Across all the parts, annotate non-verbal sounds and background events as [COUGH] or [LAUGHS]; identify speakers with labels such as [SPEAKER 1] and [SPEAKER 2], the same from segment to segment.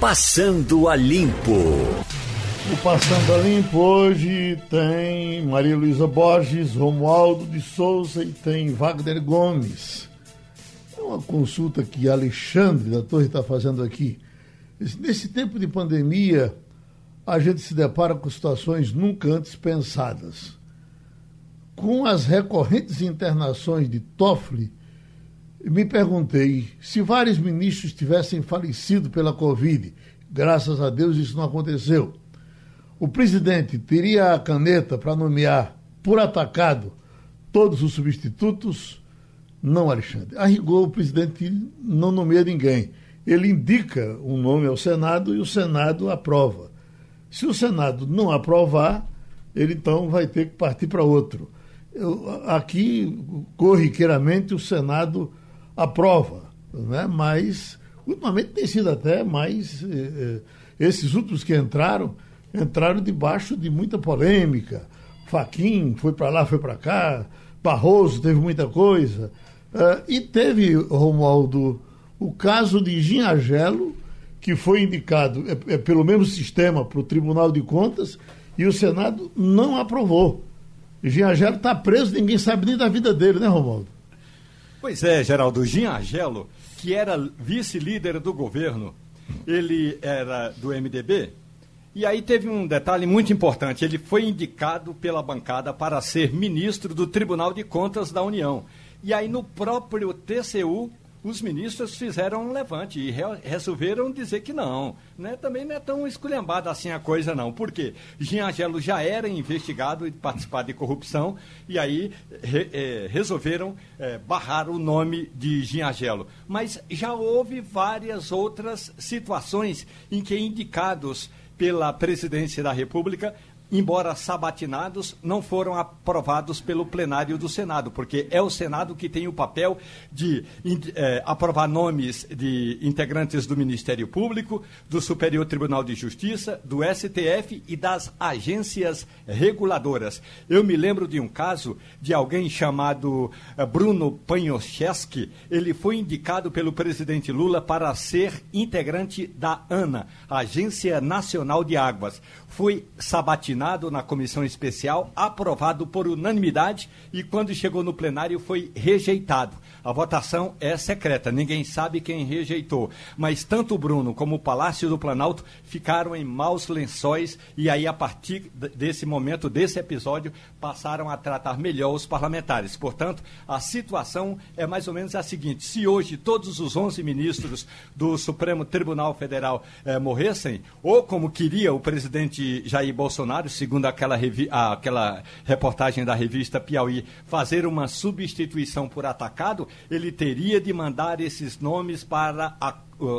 [SPEAKER 1] Passando a Limpo.
[SPEAKER 2] O Passando a Limpo hoje tem Maria Luísa Borges, Romualdo de Souza e tem Wagner Gomes. É uma consulta que Alexandre da Torre está fazendo aqui. Nesse tempo de pandemia, a gente se depara com situações nunca antes pensadas. Com as recorrentes internações de Toffoli, me perguntei se vários ministros tivessem falecido pela Covid. Graças a Deus isso não aconteceu. O presidente teria a caneta para nomear por atacado todos os substitutos? Não, Alexandre. A rigor, o presidente não nomeia ninguém. Ele indica um nome ao Senado e o Senado aprova. Se o Senado não aprovar, ele então vai ter que partir para outro. Eu, aqui, corriqueiramente, o Senado aprova, né? mas ultimamente tem sido até mais. Eh, eh, esses últimos que entraram, entraram debaixo de muita polêmica. Faquim foi para lá, foi para cá, Barroso teve muita coisa. Uh, e teve, Romualdo, o caso de Ginhagelo, que foi indicado é, é pelo mesmo sistema para o Tribunal de Contas, e o Senado não aprovou. Ginhagelo está preso, ninguém sabe nem da vida dele, né, Romualdo?
[SPEAKER 3] Pois é, Geraldo, Ginhagelo, que era vice-líder do governo, ele era do MDB, e aí teve um detalhe muito importante, ele foi indicado pela bancada para ser ministro do Tribunal de Contas da União. E aí no próprio TCU os ministros fizeram um levante e re resolveram dizer que não. Né? Também não é tão esculhambada assim a coisa, não. Por quê? Ginhagelo já era investigado e participado de corrupção, e aí re é, resolveram é, barrar o nome de Ginhagelo. Mas já houve várias outras situações em que indicados pela presidência da República embora sabatinados, não foram aprovados pelo plenário do Senado, porque é o Senado que tem o papel de é, aprovar nomes de integrantes do Ministério Público, do Superior Tribunal de Justiça, do STF e das agências reguladoras. Eu me lembro de um caso de alguém chamado eh, Bruno Panhocheski, ele foi indicado pelo presidente Lula para ser integrante da ANA, Agência Nacional de Águas foi sabatinado na comissão especial, aprovado por unanimidade e quando chegou no plenário foi rejeitado. A votação é secreta, ninguém sabe quem rejeitou. Mas tanto o Bruno como o Palácio do Planalto ficaram em maus lençóis e aí, a partir desse momento, desse episódio, passaram a tratar melhor os parlamentares. Portanto, a situação é mais ou menos a seguinte: se hoje todos os 11 ministros do Supremo Tribunal Federal eh, morressem, ou como queria o presidente Jair Bolsonaro, segundo aquela, aquela reportagem da revista Piauí, fazer uma substituição por atacado, ele teria de mandar esses nomes para a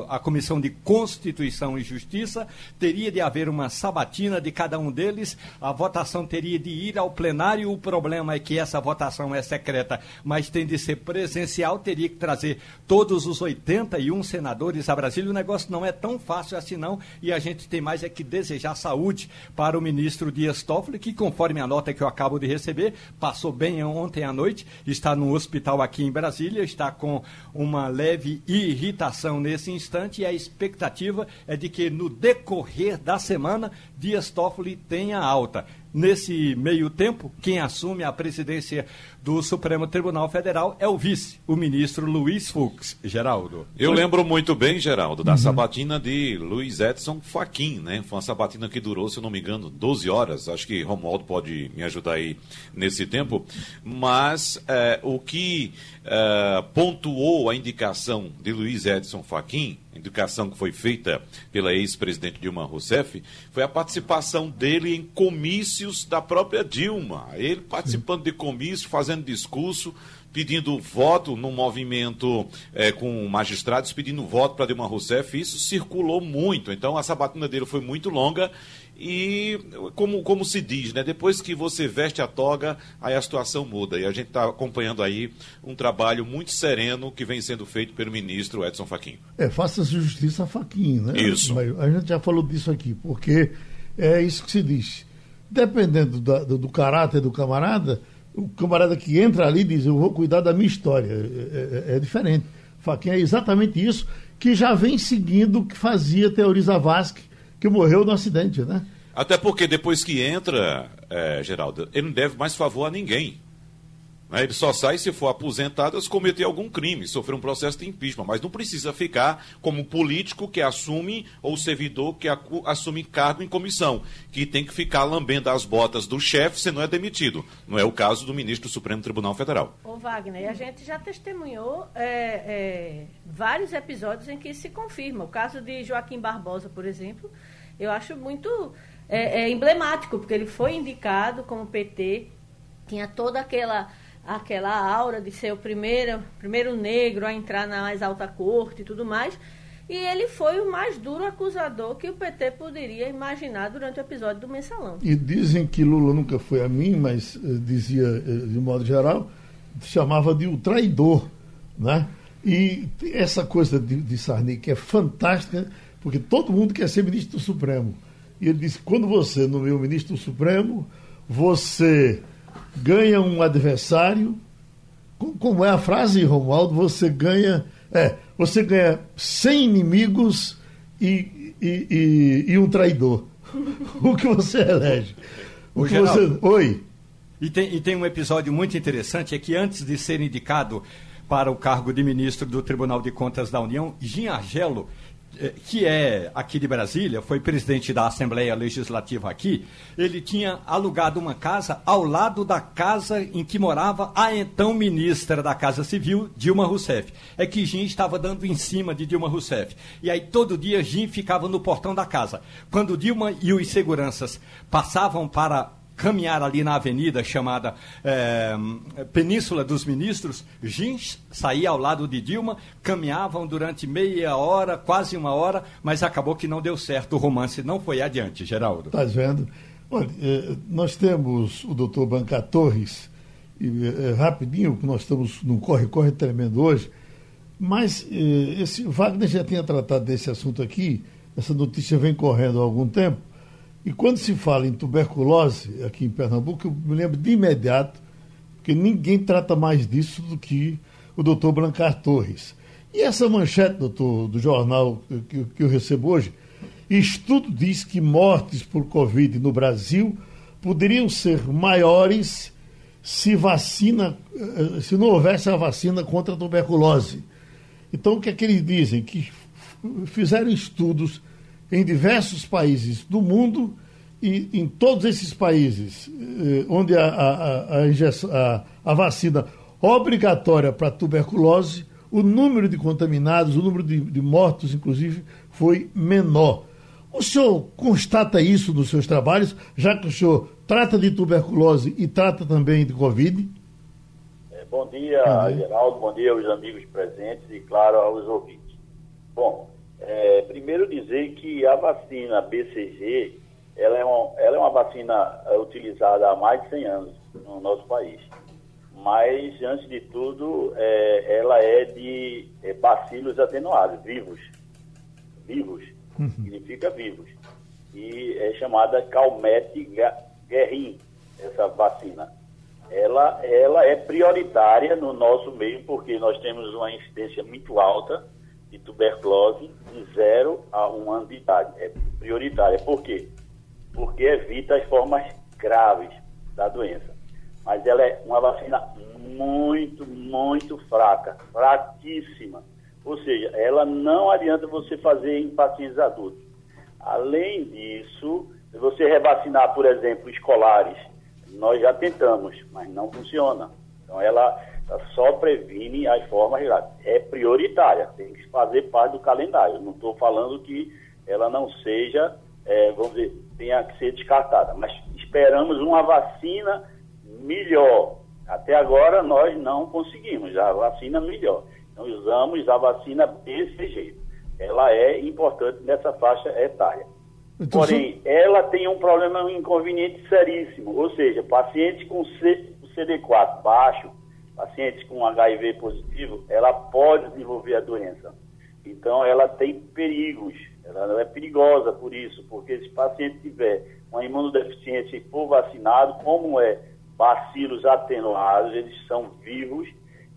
[SPEAKER 3] a Comissão de Constituição e Justiça, teria de haver uma sabatina de cada um deles, a votação teria de ir ao plenário. O problema é que essa votação é secreta, mas tem de ser presencial, teria que trazer todos os 81 senadores a Brasília. O negócio não é tão fácil assim, não, e a gente tem mais é que desejar saúde para o ministro Dias Toffoli, que, conforme a nota que eu acabo de receber, passou bem ontem à noite, está no hospital aqui em Brasília, está com uma leve irritação nesse nesse instante e a expectativa é de que no decorrer da semana Dias Toffoli tenha alta. Nesse meio tempo, quem assume a presidência do Supremo Tribunal Federal é o vice, o ministro Luiz Fux. Geraldo.
[SPEAKER 4] Eu lembro muito bem, Geraldo, da uhum. sabatina de Luiz Edson Faquin, né? Foi uma sabatina que durou, se eu não me engano, 12 horas. Acho que Romualdo pode me ajudar aí nesse tempo. Mas é, o que é, pontuou a indicação de Luiz Edson Faquin indicação que foi feita pela ex-presidente Dilma Rousseff, foi a participação dele em comícios da própria Dilma. Ele participando de comícios, fazendo discurso, pedindo voto no movimento é, com magistrados, pedindo voto para Dilma Rousseff. Isso circulou muito. Então a sabatina dele foi muito longa e, como, como se diz, né, depois que você veste a toga, aí a situação muda. E a gente está acompanhando aí um trabalho muito sereno que vem sendo feito pelo ministro Edson Fachin.
[SPEAKER 2] É, faça-se justiça a Fachin, né?
[SPEAKER 4] Isso.
[SPEAKER 2] A gente já falou disso aqui, porque é isso que se diz. Dependendo da, do, do caráter do camarada, o camarada que entra ali diz: Eu vou cuidar da minha história. É, é, é diferente. Faquinha, é exatamente isso que já vem seguindo o que fazia Teori Zavascki, que morreu no acidente, né?
[SPEAKER 4] Até porque depois que entra, é, Geraldo, ele não deve mais favor a ninguém. Né? Ele só sai se for aposentado se cometer algum crime, sofrer um processo de impeachment. Mas não precisa ficar como político que assume ou servidor que assume cargo em comissão, que tem que ficar lambendo as botas do chefe se não é demitido. Não é o caso do ministro do Supremo Tribunal Federal.
[SPEAKER 5] Ô Wagner, a gente já testemunhou é, é, vários episódios em que se confirma. O caso de Joaquim Barbosa, por exemplo, eu acho muito é, emblemático, porque ele foi indicado como PT, tinha toda aquela aquela aura de ser o primeiro, primeiro negro a entrar na mais alta corte e tudo mais. E ele foi o mais duro acusador que o PT poderia imaginar durante o episódio do mensalão.
[SPEAKER 2] E dizem que Lula nunca foi a mim, mas eh, dizia, eh, de modo geral, chamava de o traidor. Né? E essa coisa de, de Sarney que é fantástica, porque todo mundo quer ser ministro do Supremo. E ele disse: quando você nomeia o ministro do Supremo, você ganha um adversário. Como é a frase, Romualdo? Você ganha. É, você ganha 100 inimigos e, e, e, e um traidor. [LAUGHS] o que você elege? O, que você... Oi.
[SPEAKER 3] E tem, e tem um episódio muito interessante: é que antes de ser indicado para o cargo de ministro do Tribunal de Contas da União, Gin Argelo que é aqui de Brasília, foi presidente da Assembleia Legislativa aqui, ele tinha alugado uma casa ao lado da casa em que morava a então ministra da Casa Civil, Dilma Rousseff. É que Jim estava dando em cima de Dilma Rousseff. E aí todo dia Jim ficava no portão da casa. Quando Dilma e os seguranças passavam para caminhar ali na avenida chamada é, Península dos Ministros, Gins saía ao lado de Dilma, caminhavam durante meia hora, quase uma hora, mas acabou que não deu certo, o romance não foi adiante, Geraldo.
[SPEAKER 2] Está vendo? Olha, eh, nós temos o doutor Banca Torres, e, é, rapidinho, nós estamos num corre-corre tremendo hoje, mas esse Wagner já tinha tratado desse assunto aqui, essa notícia vem correndo há algum tempo, e quando se fala em tuberculose aqui em Pernambuco, eu me lembro de imediato, porque ninguém trata mais disso do que o doutor Brancar Torres. E essa manchete, doutor, do jornal que, que eu recebo hoje, estudo diz que mortes por Covid no Brasil poderiam ser maiores se vacina, eh, se não houvesse a vacina contra a tuberculose. Então, o que é que eles dizem? Que fizeram estudos em diversos países do mundo e em todos esses países eh, onde a, a, a, a, vacina obrigatória para tuberculose, o número de contaminados, o número de, de mortos, inclusive, foi menor. O senhor constata isso nos seus trabalhos, já que o senhor trata de tuberculose e trata também de Covid?
[SPEAKER 6] É, bom dia, Geraldo, bom dia aos amigos presentes e, claro, aos ouvintes. Bom, é, primeiro dizer que a vacina BCG, ela é, uma, ela é uma vacina é, utilizada há mais de 100 anos no nosso país. Mas, antes de tudo, é, ela é de é, bacilos atenuados, vivos. Vivos, uhum. significa vivos. E é chamada Calmette Guerin, essa vacina. Ela, ela é prioritária no nosso meio, porque nós temos uma incidência muito alta de tuberculose de 0 a 1 ano de idade. É prioritária. Por quê? Porque evita as formas graves da doença. Mas ela é uma vacina muito, muito fraca, fraquíssima. Ou seja, ela não adianta você fazer em pacientes adultos. Além disso, se você revacinar, por exemplo, escolares, nós já tentamos, mas não funciona. Então ela só previne as formas graves. É prioritária, tem que fazer parte do calendário. Não estou falando que ela não seja, é, vamos dizer, tenha que ser descartada, mas esperamos uma vacina melhor. Até agora nós não conseguimos a vacina melhor. Então usamos a vacina desse jeito. Ela é importante nessa faixa etária. Então, Porém, ela tem um problema, um inconveniente seríssimo, ou seja, pacientes com CD4 baixo, pacientes com HIV positivo, ela pode desenvolver a doença. Então, ela tem perigos, ela é perigosa por isso, porque se o paciente tiver uma imunodeficiência e for vacinado, como é bacilos atenuados, eles são vivos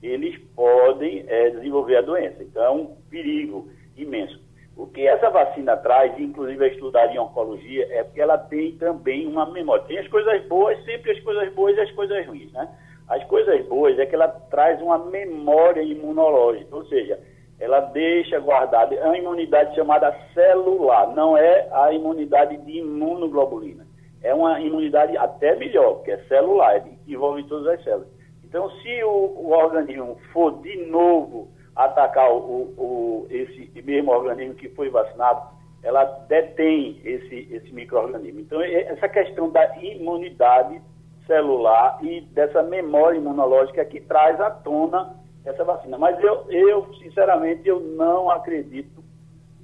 [SPEAKER 6] eles podem é, desenvolver a doença. Então é um perigo imenso. O que essa vacina traz, inclusive é estudado em oncologia, é porque ela tem também uma memória. Tem as coisas boas, sempre as coisas boas e as coisas ruins, né? As coisas boas é que ela traz uma memória imunológica, ou seja, ela deixa guardada uma imunidade chamada celular, não é a imunidade de imunoglobulina. É uma imunidade até melhor, porque é celular, é envolve todas as células. Então, se o, o organismo for de novo atacar o, o, esse mesmo organismo que foi vacinado, ela detém esse, esse microorganismo. Então, essa questão da imunidade celular e dessa memória imunológica que traz à tona essa vacina. Mas eu, eu, sinceramente, eu não acredito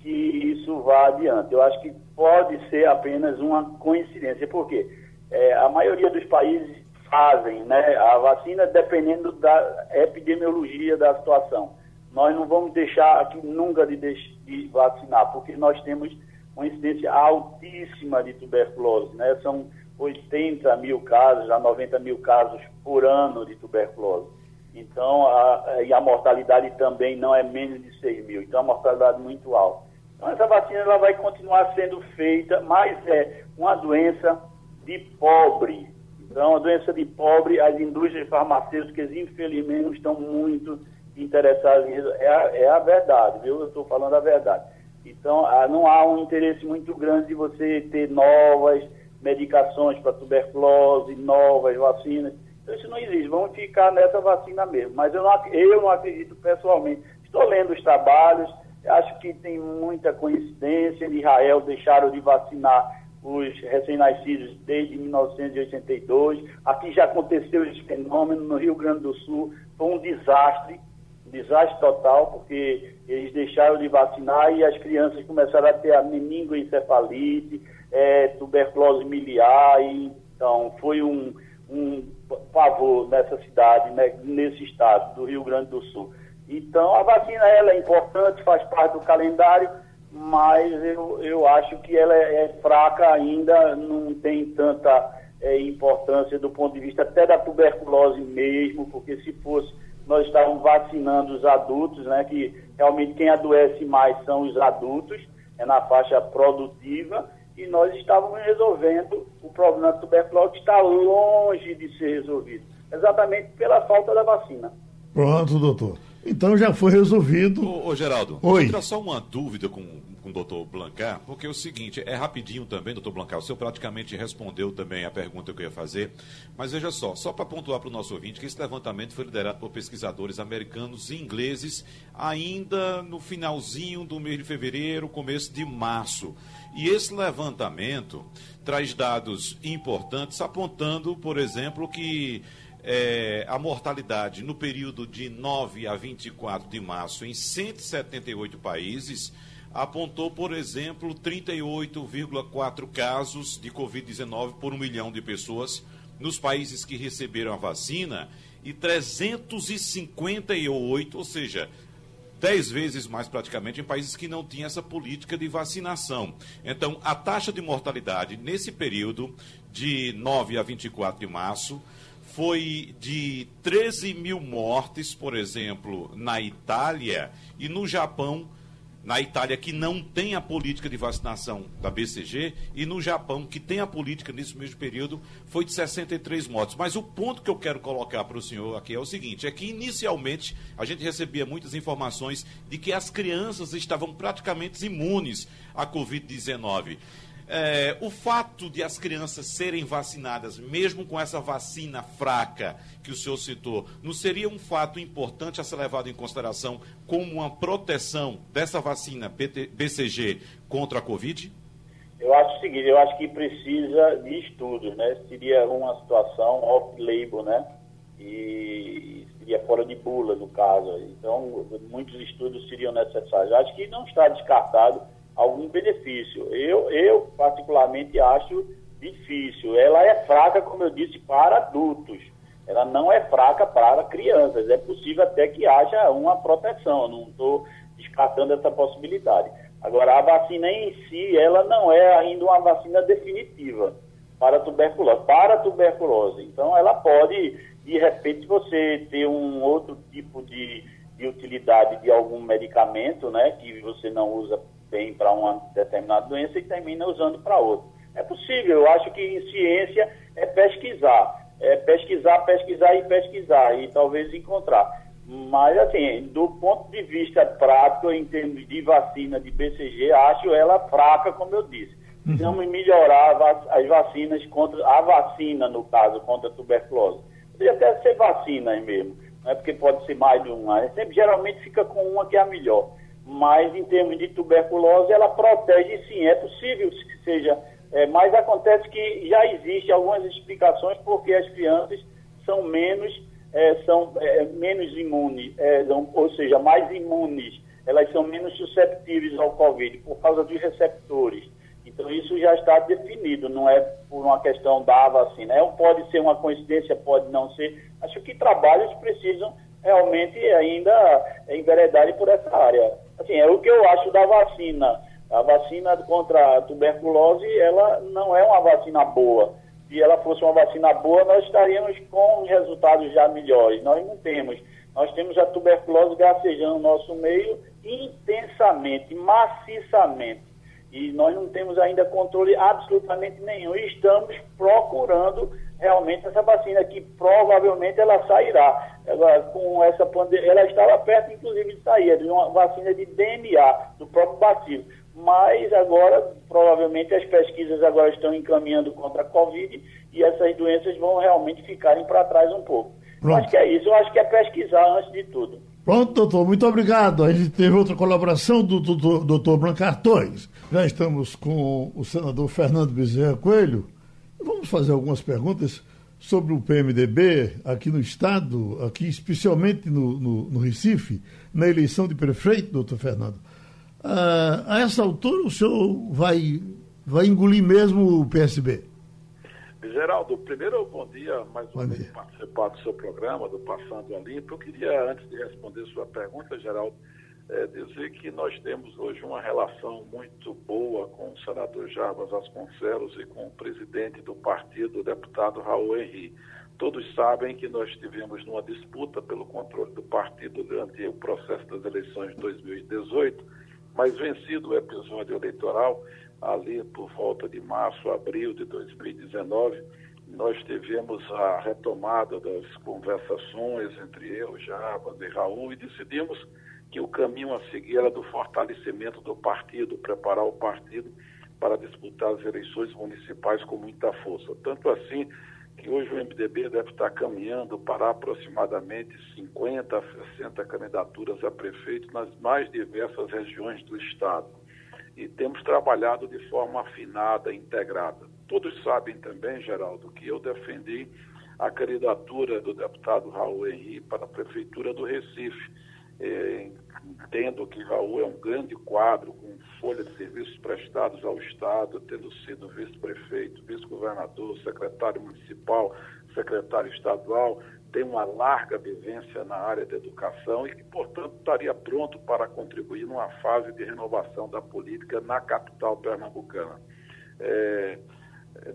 [SPEAKER 6] que isso vá adiante. Eu acho que pode ser apenas uma coincidência. Por quê? É, a maioria dos países fazem né, a vacina dependendo da epidemiologia da situação. Nós não vamos deixar aqui nunca de, de vacinar, porque nós temos uma incidência altíssima de tuberculose. Né? São 80 mil casos a 90 mil casos por ano de tuberculose. Então, a, e a mortalidade também não é menos de 6 mil. Então, a mortalidade muito alta. Então, essa vacina ela vai continuar sendo feita, mas é uma doença de pobre. Então, a doença de pobre, as indústrias farmacêuticas, infelizmente, estão muito interessadas nisso. É é a verdade, viu? Eu estou falando a verdade. Então, não há um interesse muito grande de você ter novas medicações para tuberculose, novas vacinas. Então, isso não existe. Vamos ficar nessa vacina mesmo. Mas eu não, eu não acredito pessoalmente. Estou lendo os trabalhos, Acho que tem muita coincidência. Em Israel deixaram de vacinar os recém-nascidos desde 1982. Aqui já aconteceu esse fenômeno no Rio Grande do Sul. Foi um desastre, um desastre total, porque eles deixaram de vacinar e as crianças começaram a ter a meningoencefalite, é, tuberculose miliar. E, então, foi um, um pavor nessa cidade, né, nesse estado do Rio Grande do Sul. Então, a vacina ela é importante, faz parte do calendário, mas eu, eu acho que ela é, é fraca ainda, não tem tanta é, importância do ponto de vista até da tuberculose mesmo, porque se fosse, nós estávamos vacinando os adultos, né, que realmente quem adoece mais são os adultos, é na faixa produtiva, e nós estávamos resolvendo o problema da tuberculose que está longe de ser resolvido, exatamente pela falta da vacina.
[SPEAKER 2] Pronto, doutor. Então já foi resolvido.
[SPEAKER 4] Ô, ô Geraldo,
[SPEAKER 2] Oi.
[SPEAKER 4] eu só uma dúvida com, com o doutor Blancar, porque é o seguinte, é rapidinho também, doutor Blancar, o senhor praticamente respondeu também a pergunta que eu ia fazer, mas veja só, só para pontuar para o nosso ouvinte, que esse levantamento foi liderado por pesquisadores americanos e ingleses ainda no finalzinho do mês de fevereiro, começo de março. E esse levantamento traz dados importantes apontando, por exemplo, que é, a mortalidade no período de 9 a 24 de março em 178 países apontou, por exemplo, 38,4 casos de Covid-19 por um milhão de pessoas nos países que receberam a vacina e 358, ou seja, 10 vezes mais praticamente em países que não tinham essa política de vacinação. Então, a taxa de mortalidade nesse período de 9 a 24 de março foi de 13 mil mortes, por exemplo, na Itália e no Japão, na Itália que não tem a política de vacinação da BCG e no Japão que tem a política nesse mesmo período foi de 63 mortes. Mas o ponto que eu quero colocar para o senhor aqui é o seguinte, é que inicialmente a gente recebia muitas informações de que as crianças estavam praticamente imunes à Covid-19 é, o fato de as crianças serem vacinadas, mesmo com essa vacina fraca que o senhor citou, não seria um fato importante a ser levado em consideração como uma proteção dessa vacina BCG contra a Covid?
[SPEAKER 6] Eu acho o seguinte, eu acho que precisa de estudos, né? Seria uma situação off-label, né? E seria fora de bula, no caso. Então, muitos estudos seriam necessários. Acho que não está descartado algum benefício. Eu, eu particularmente acho difícil. Ela é fraca, como eu disse, para adultos. Ela não é fraca para crianças. É possível até que haja uma proteção. Não estou descartando essa possibilidade. Agora, a vacina em si, ela não é ainda uma vacina definitiva para tuberculose. Para tuberculose. Então, ela pode de repente você ter um outro tipo de, de utilidade de algum medicamento, né, que você não usa bem para uma determinada doença e termina usando para outra. É possível, eu acho que em ciência é pesquisar, é pesquisar, pesquisar e pesquisar e talvez encontrar. Mas, assim, do ponto de vista prático, em termos de vacina de BCG, acho ela fraca, como eu disse. Uhum. Precisamos melhorar as vacinas contra, a vacina, no caso, contra a tuberculose. Poderia até ser vacinas mesmo, não é porque pode ser mais de uma. Sempre, geralmente fica com uma que é a melhor. Mas, em termos de tuberculose, ela protege sim. É possível que seja. É, mas acontece que já existem algumas explicações porque as crianças são menos é, são é, menos imunes, é, ou seja, mais imunes, elas são menos susceptíveis ao Covid por causa dos receptores. Então, isso já está definido, não é por uma questão da vacina. É, pode ser uma coincidência, pode não ser. Acho que trabalhos precisam realmente ainda enveredarem por essa área. Assim, é o que eu acho da vacina. A vacina contra a tuberculose, ela não é uma vacina boa se ela fosse uma vacina boa, nós estaríamos com resultados já melhores. Nós não temos. Nós temos a tuberculose gracejando no nosso meio intensamente, maciçamente. E nós não temos ainda controle absolutamente nenhum. Estamos procurando realmente essa vacina, que provavelmente ela sairá. Ela, com essa pandemia, ela estava perto, inclusive, de sair, de uma vacina de DNA, do próprio bacilo mas agora, provavelmente, as pesquisas agora estão encaminhando contra a Covid e essas doenças vão realmente ficarem para trás um pouco. Pronto. Acho que é isso, eu acho que é pesquisar antes de tudo.
[SPEAKER 2] Pronto, doutor, muito obrigado. A gente teve outra colaboração do doutor, doutor Brancartões. Já estamos com o senador Fernando Bezerra Coelho. Vamos fazer algumas perguntas sobre o PMDB aqui no Estado, aqui especialmente no, no, no Recife, na eleição de prefeito, doutor Fernando. Uh, a essa altura o senhor vai, vai engolir mesmo o PSB?
[SPEAKER 7] Geraldo, primeiro bom dia, mais uma vez participar do seu programa, do Passando a Limpo. Eu queria, antes de responder sua pergunta, Geraldo, é, dizer que nós temos hoje uma relação muito boa com o senador Jarbas Vasconcelos e com o presidente do partido, o deputado Raul Henri. Todos sabem que nós tivemos numa disputa pelo controle do partido durante o processo das eleições de 2018 mas vencido o episódio eleitoral, ali por volta de março, abril de 2019, nós tivemos a retomada das conversações entre eu, Jabas e Raul e decidimos que o caminho a seguir era do fortalecimento do partido, preparar o partido para disputar as eleições municipais com muita força. Tanto assim que hoje o MDB deve estar caminhando para aproximadamente 50 a 60 candidaturas a prefeito nas mais diversas regiões do Estado. E temos trabalhado de forma afinada, integrada. Todos sabem também, Geraldo, que eu defendi a candidatura do deputado Raul Henri para a Prefeitura do Recife. É, entendo que Raul é um grande quadro, com folha de serviços prestados ao Estado, tendo sido vice-prefeito, vice-governador, secretário municipal, secretário estadual, tem uma larga vivência na área da educação e que, portanto, estaria pronto para contribuir numa fase de renovação da política na capital pernambucana. É,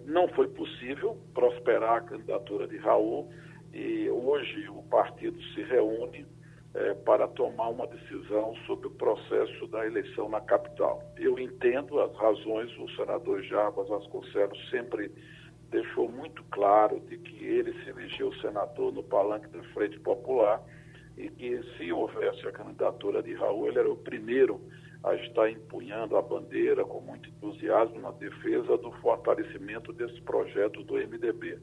[SPEAKER 7] não foi possível prosperar a candidatura de Raul e hoje o partido se reúne é, para tomar uma decisão sobre o processo da eleição na capital. Eu entendo as razões, o senador Jarbas Vasconcelos sempre deixou muito claro de que ele se elegeu senador no palanque da Frente Popular e que se houvesse a candidatura de Raul, ele era o primeiro a estar empunhando a bandeira com muito entusiasmo na defesa do fortalecimento desse projeto do MDB.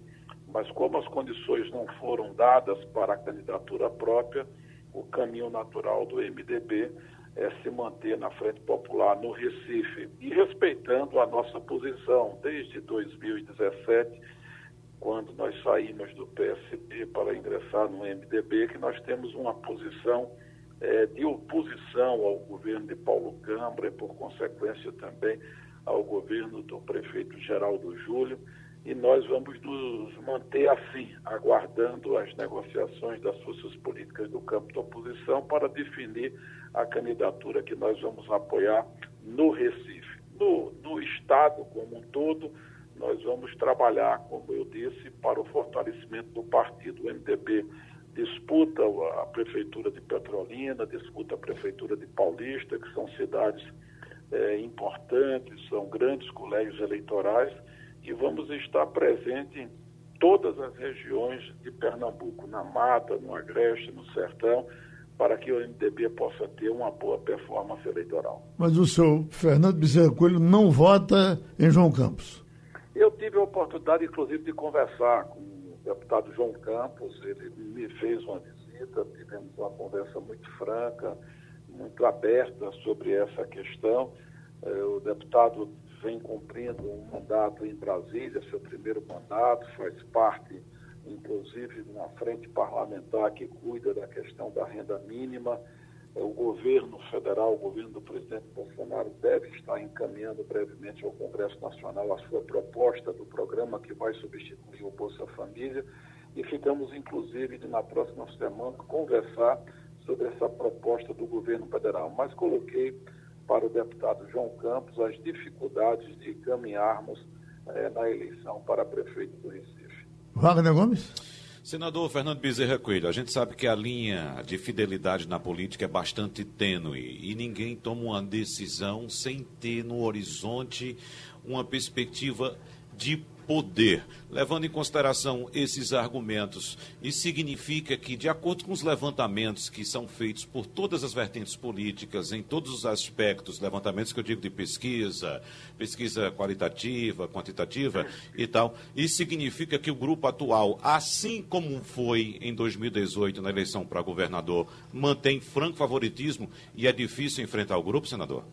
[SPEAKER 7] Mas como as condições não foram dadas para a candidatura própria, o caminho natural do MDB é se manter na Frente Popular no Recife e respeitando a nossa posição desde 2017, quando nós saímos do PSB para ingressar no MDB, que nós temos uma posição é, de oposição ao governo de Paulo Câmara e, por consequência, também ao governo do prefeito Geraldo Júlio e nós vamos nos manter assim, aguardando as negociações das forças políticas do campo da oposição para definir a candidatura que nós vamos apoiar no Recife. No, no Estado como um todo, nós vamos trabalhar, como eu disse, para o fortalecimento do partido. O MDB disputa a prefeitura de Petrolina, disputa a prefeitura de Paulista, que são cidades é, importantes, são grandes colégios eleitorais, e vamos estar presentes em todas as regiões de Pernambuco, na Mata, no Agreste, no Sertão, para que o MDB possa ter uma boa performance eleitoral.
[SPEAKER 2] Mas o senhor Fernando Bezerra Coelho não vota em João Campos?
[SPEAKER 7] Eu tive a oportunidade, inclusive, de conversar com o deputado João Campos, ele me fez uma visita, tivemos uma conversa muito franca, muito aberta sobre essa questão. Eh, o deputado vem cumprindo um mandato em Brasília, seu primeiro mandato, faz parte inclusive na frente parlamentar que cuida da questão da renda mínima. É, o governo federal, o governo do presidente Bolsonaro, deve estar encaminhando brevemente ao Congresso Nacional a sua proposta do programa que vai substituir o Bolsa Família. E ficamos, inclusive, de, na próxima semana conversar sobre essa proposta do governo federal. Mas coloquei para o deputado João Campos as dificuldades de caminharmos eh, na eleição para prefeito do Recife.
[SPEAKER 2] Wagner Gomes?
[SPEAKER 4] Senador Fernando Bezerra Coelho, a gente sabe que a linha de fidelidade na política é bastante tênue e ninguém toma uma decisão sem ter no horizonte uma perspectiva de poder. Levando em consideração esses argumentos, isso significa que, de acordo com os levantamentos que são feitos por todas as vertentes políticas, em todos os aspectos, levantamentos que eu digo de pesquisa, pesquisa qualitativa, quantitativa e tal, isso significa que o grupo atual, assim como foi em 2018 na eleição para governador, mantém franco favoritismo e é difícil enfrentar o grupo, senador?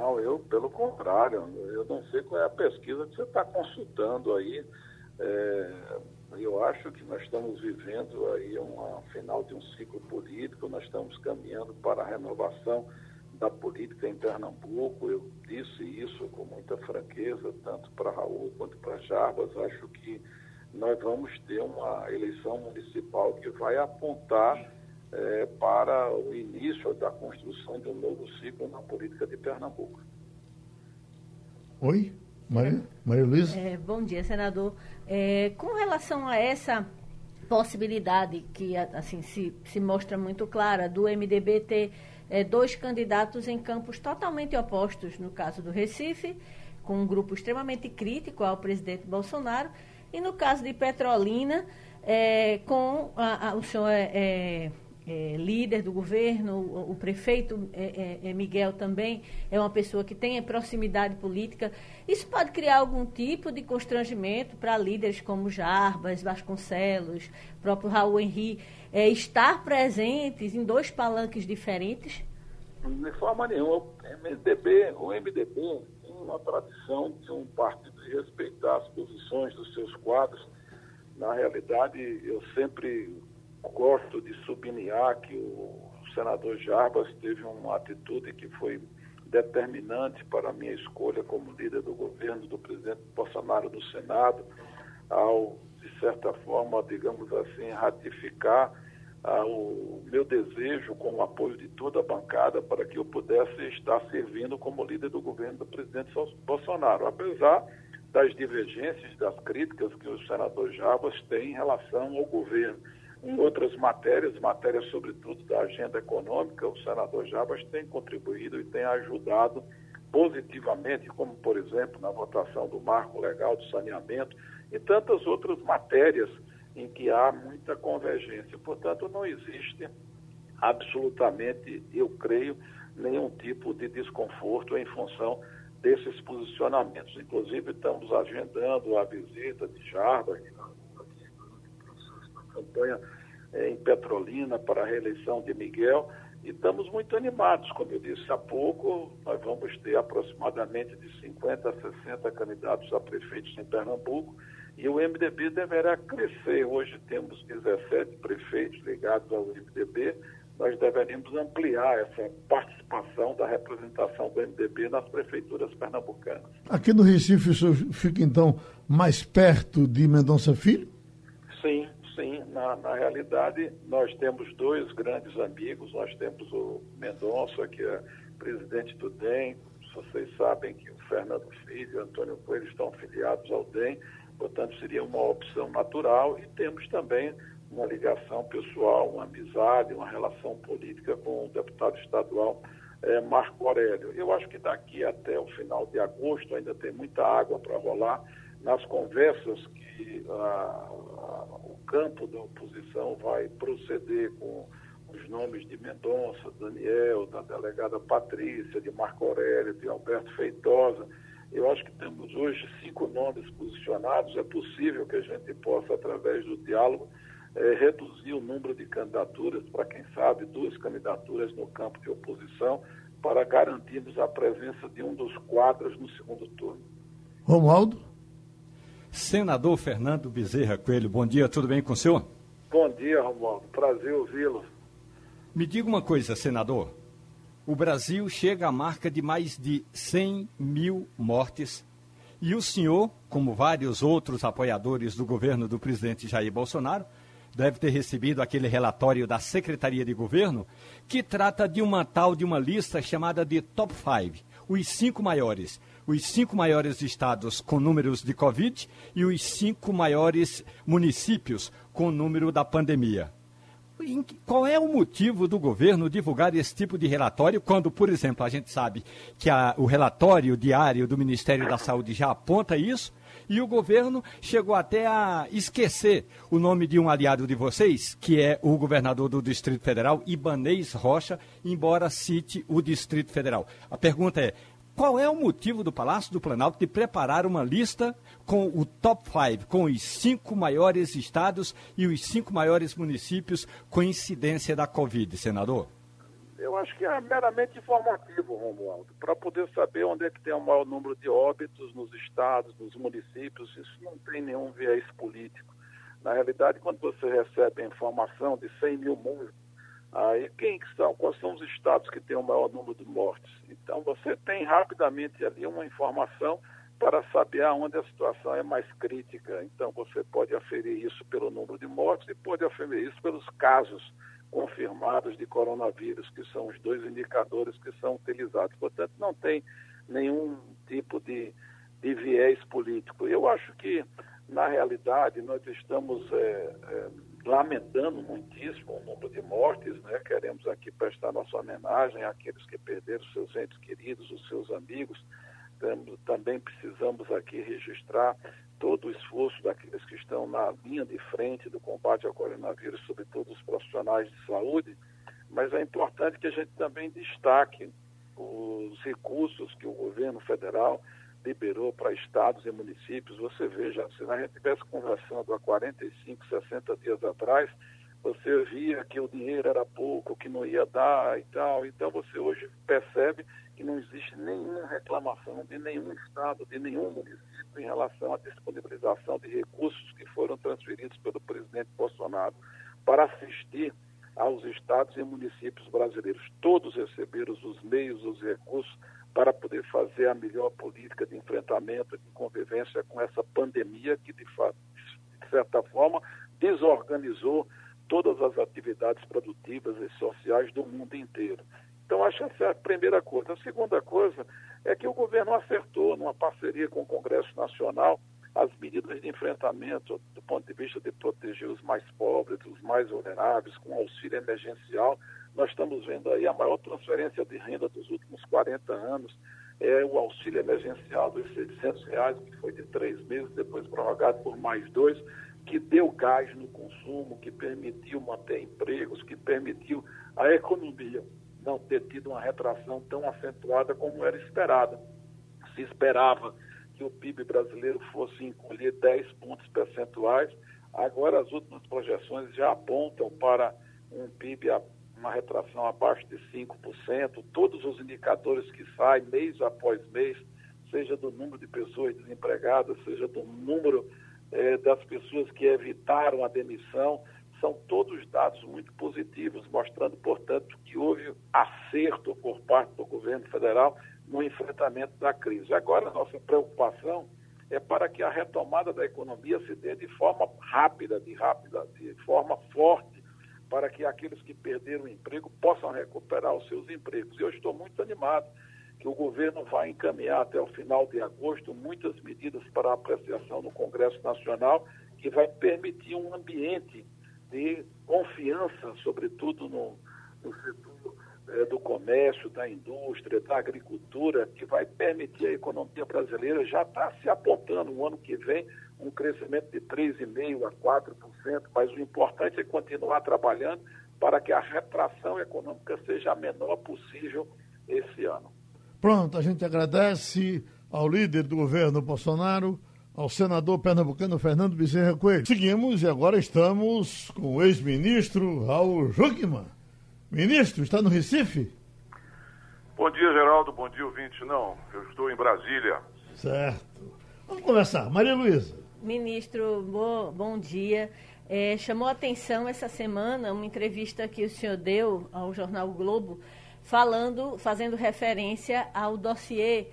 [SPEAKER 7] Não, eu, pelo contrário, eu não sei qual é a pesquisa que você está consultando aí. É, eu acho que nós estamos vivendo aí uma final de um ciclo político, nós estamos caminhando para a renovação da política em Pernambuco. Eu disse isso com muita franqueza, tanto para Raul quanto para Jarbas. Acho que nós vamos ter uma eleição municipal que vai apontar é, para o início da construção de um novo ciclo na política de Pernambuco.
[SPEAKER 2] Oi, Maria, Maria Luísa?
[SPEAKER 5] É, bom dia, senador. É, com relação a essa possibilidade que assim se, se mostra muito clara do MDB ter é, dois candidatos em campos totalmente opostos, no caso do Recife, com um grupo extremamente crítico ao presidente Bolsonaro, e no caso de Petrolina, é, com a, a, o senhor é, é é, líder do governo, o, o prefeito é, é, é, Miguel também é uma pessoa que tem proximidade política. Isso pode criar algum tipo de constrangimento para líderes como Jarbas, Vasconcelos, próprio Raul Henri, é, estar presentes em dois palanques diferentes?
[SPEAKER 7] De forma nenhuma. O MDB, o MDB tem uma tradição de um partido de respeitar as posições dos seus quadros. Na realidade, eu sempre gosto de sublinhar que o senador Jarbas teve uma atitude que foi determinante para a minha escolha como líder do governo do presidente Bolsonaro no Senado, ao, de certa forma, digamos assim, ratificar ah, o meu desejo, com o apoio de toda a bancada, para que eu pudesse estar servindo como líder do governo do presidente Bolsonaro, apesar das divergências, das críticas que o senador Jarbas tem em relação ao governo. Em outras matérias, matérias sobretudo da agenda econômica, o senador Jabas tem contribuído e tem ajudado positivamente, como, por exemplo, na votação do marco legal do saneamento e tantas outras matérias em que há muita convergência. Portanto, não existe absolutamente, eu creio, nenhum tipo de desconforto em função desses posicionamentos. Inclusive, estamos agendando a visita de Jarbas, campanha é, em Petrolina para a reeleição de Miguel e estamos muito animados, como eu disse há pouco, nós vamos ter aproximadamente de 50 a 60 candidatos a prefeitos em Pernambuco e o MDB deverá crescer. Hoje temos 17 prefeitos ligados ao MDB, nós deveríamos ampliar essa participação da representação do MDB nas prefeituras pernambucanas.
[SPEAKER 2] Aqui no Recife, o senhor fica então mais perto de Mendonça Filho?
[SPEAKER 7] Na, na realidade, nós temos dois grandes amigos. Nós temos o Mendonça, que é presidente do DEM, Vocês sabem que o Fernando Filho e o Antônio Coelho estão filiados ao DEM, portanto, seria uma opção natural. E temos também uma ligação pessoal, uma amizade, uma relação política com o deputado estadual é, Marco Aurélio. Eu acho que daqui até o final de agosto ainda tem muita água para rolar nas conversas que ah, o campo da oposição vai proceder com os nomes de Mendonça, Daniel, da delegada Patrícia, de Marco Aurélio, de Alberto Feitosa. Eu acho que temos hoje cinco nomes posicionados. É possível que a gente possa, através do diálogo, é, reduzir o número de candidaturas para, quem sabe, duas candidaturas no campo de oposição, para garantirmos a presença de um dos quadros no segundo turno.
[SPEAKER 2] Romualdo?
[SPEAKER 3] Senador Fernando Bezerra Coelho, bom dia, tudo bem com o senhor?
[SPEAKER 7] Bom dia, Romualdo. Prazer ouvi-lo.
[SPEAKER 3] Me diga uma coisa, senador. O Brasil chega à marca de mais de 100 mil mortes e o senhor, como vários outros apoiadores do governo do presidente Jair Bolsonaro, deve ter recebido aquele relatório da Secretaria de Governo que trata de uma tal de uma lista chamada de Top 5, os cinco maiores. Os cinco maiores estados com números de Covid e os cinco maiores municípios com o número da pandemia. Qual é o motivo do governo divulgar esse tipo de relatório quando, por exemplo, a gente sabe que a, o relatório diário do Ministério da Saúde já aponta isso e o governo chegou até a esquecer o nome de um aliado de vocês, que é o governador do Distrito Federal, Ibanês Rocha, embora cite o Distrito Federal. A pergunta é: qual é o motivo do Palácio do Planalto de preparar uma lista com o top 5, com os cinco maiores estados e os cinco maiores municípios com incidência da Covid, senador?
[SPEAKER 7] Eu acho que é meramente informativo, Romualdo, para poder saber onde é que tem o maior número de óbitos nos estados, nos municípios. Isso não tem nenhum viés político. Na realidade, quando você recebe a informação de 100 mil mortos, aí quem que são? Quais são os estados que têm o maior número de mortes? Então, você tem rapidamente ali uma informação para saber aonde a situação é mais crítica. Então, você pode aferir isso pelo número de mortes e pode aferir isso pelos casos confirmados de coronavírus, que são os dois indicadores que são utilizados. Portanto, não tem nenhum tipo de, de viés político. Eu acho que, na realidade, nós estamos é, é, lamentando muitíssimo o número de mortes, né? queremos aqui prestar nossa homenagem àqueles que perderam seus entes queridos, os seus amigos. Também precisamos aqui registrar todo o esforço daqueles que estão na linha de frente do combate ao coronavírus, sobretudo os profissionais de saúde, mas é importante que a gente também destaque os recursos que o governo federal liberou para estados e municípios. Você veja, se a gente estivesse conversando há 45, 60 dias atrás, você via que o dinheiro era pouco, que não ia dar e tal. Então você hoje percebe que não existe nenhuma reclamação de nenhum estado, de nenhum município em relação à disponibilização de recursos que foram transferidos pelo presidente Bolsonaro para assistir aos estados e municípios brasileiros. Todos receberam os meios, os recursos para poder fazer a melhor política de enfrentamento, de convivência com essa pandemia que, de, fato, de certa forma, desorganizou todas as atividades produtivas e sociais do mundo inteiro. Então, acho essa é a primeira coisa. A segunda coisa é que o governo acertou, numa parceria com o Congresso Nacional, as medidas de enfrentamento do ponto de vista de proteger os mais pobres, os mais vulneráveis, com auxílio emergencial. Nós estamos vendo aí a maior transferência de renda dos últimos 40 anos, é o auxílio emergencial dos 600 reais, que foi de três meses, depois prorrogado por mais dois, que deu gás no consumo, que permitiu manter empregos, que permitiu a economia não ter tido uma retração tão acentuada como era esperada. Se esperava que o PIB brasileiro fosse encolher 10 pontos percentuais, agora as últimas projeções já apontam para um PIB, uma retração abaixo de 5%. Todos os indicadores que saem mês após mês, seja do número de pessoas desempregadas, seja do número eh, das pessoas que evitaram a demissão, são todos dados muito positivos, mostrando, portanto, que houve acerto por parte do governo federal no enfrentamento da crise. Agora, a nossa preocupação é para que a retomada da economia se dê de forma rápida, de rápida, de forma forte, para que aqueles que perderam o emprego possam recuperar os seus empregos. Eu estou muito animado que o governo vai encaminhar até o final de agosto muitas medidas para apreciação no Congresso Nacional que vai permitir um ambiente de confiança, sobretudo no, no setor é, do comércio, da indústria, da agricultura, que vai permitir a economia brasileira já está se apontando o ano que vem um crescimento de 3,5% a 4%, mas o importante é continuar trabalhando para que a retração econômica seja a menor possível esse ano.
[SPEAKER 2] Pronto, a gente agradece ao líder do governo Bolsonaro, ao senador pernambucano Fernando Bezerra Coelho. Seguimos e agora estamos com o ex-ministro Raul Jugman. Ministro, está no Recife?
[SPEAKER 8] Bom dia, Geraldo. Bom dia, ouvinte. Não, eu estou em Brasília.
[SPEAKER 2] Certo. Vamos conversar. Maria Luísa.
[SPEAKER 5] Ministro, bom, dia. É, chamou atenção essa semana uma entrevista que o senhor deu ao jornal Globo, falando, fazendo referência ao dossiê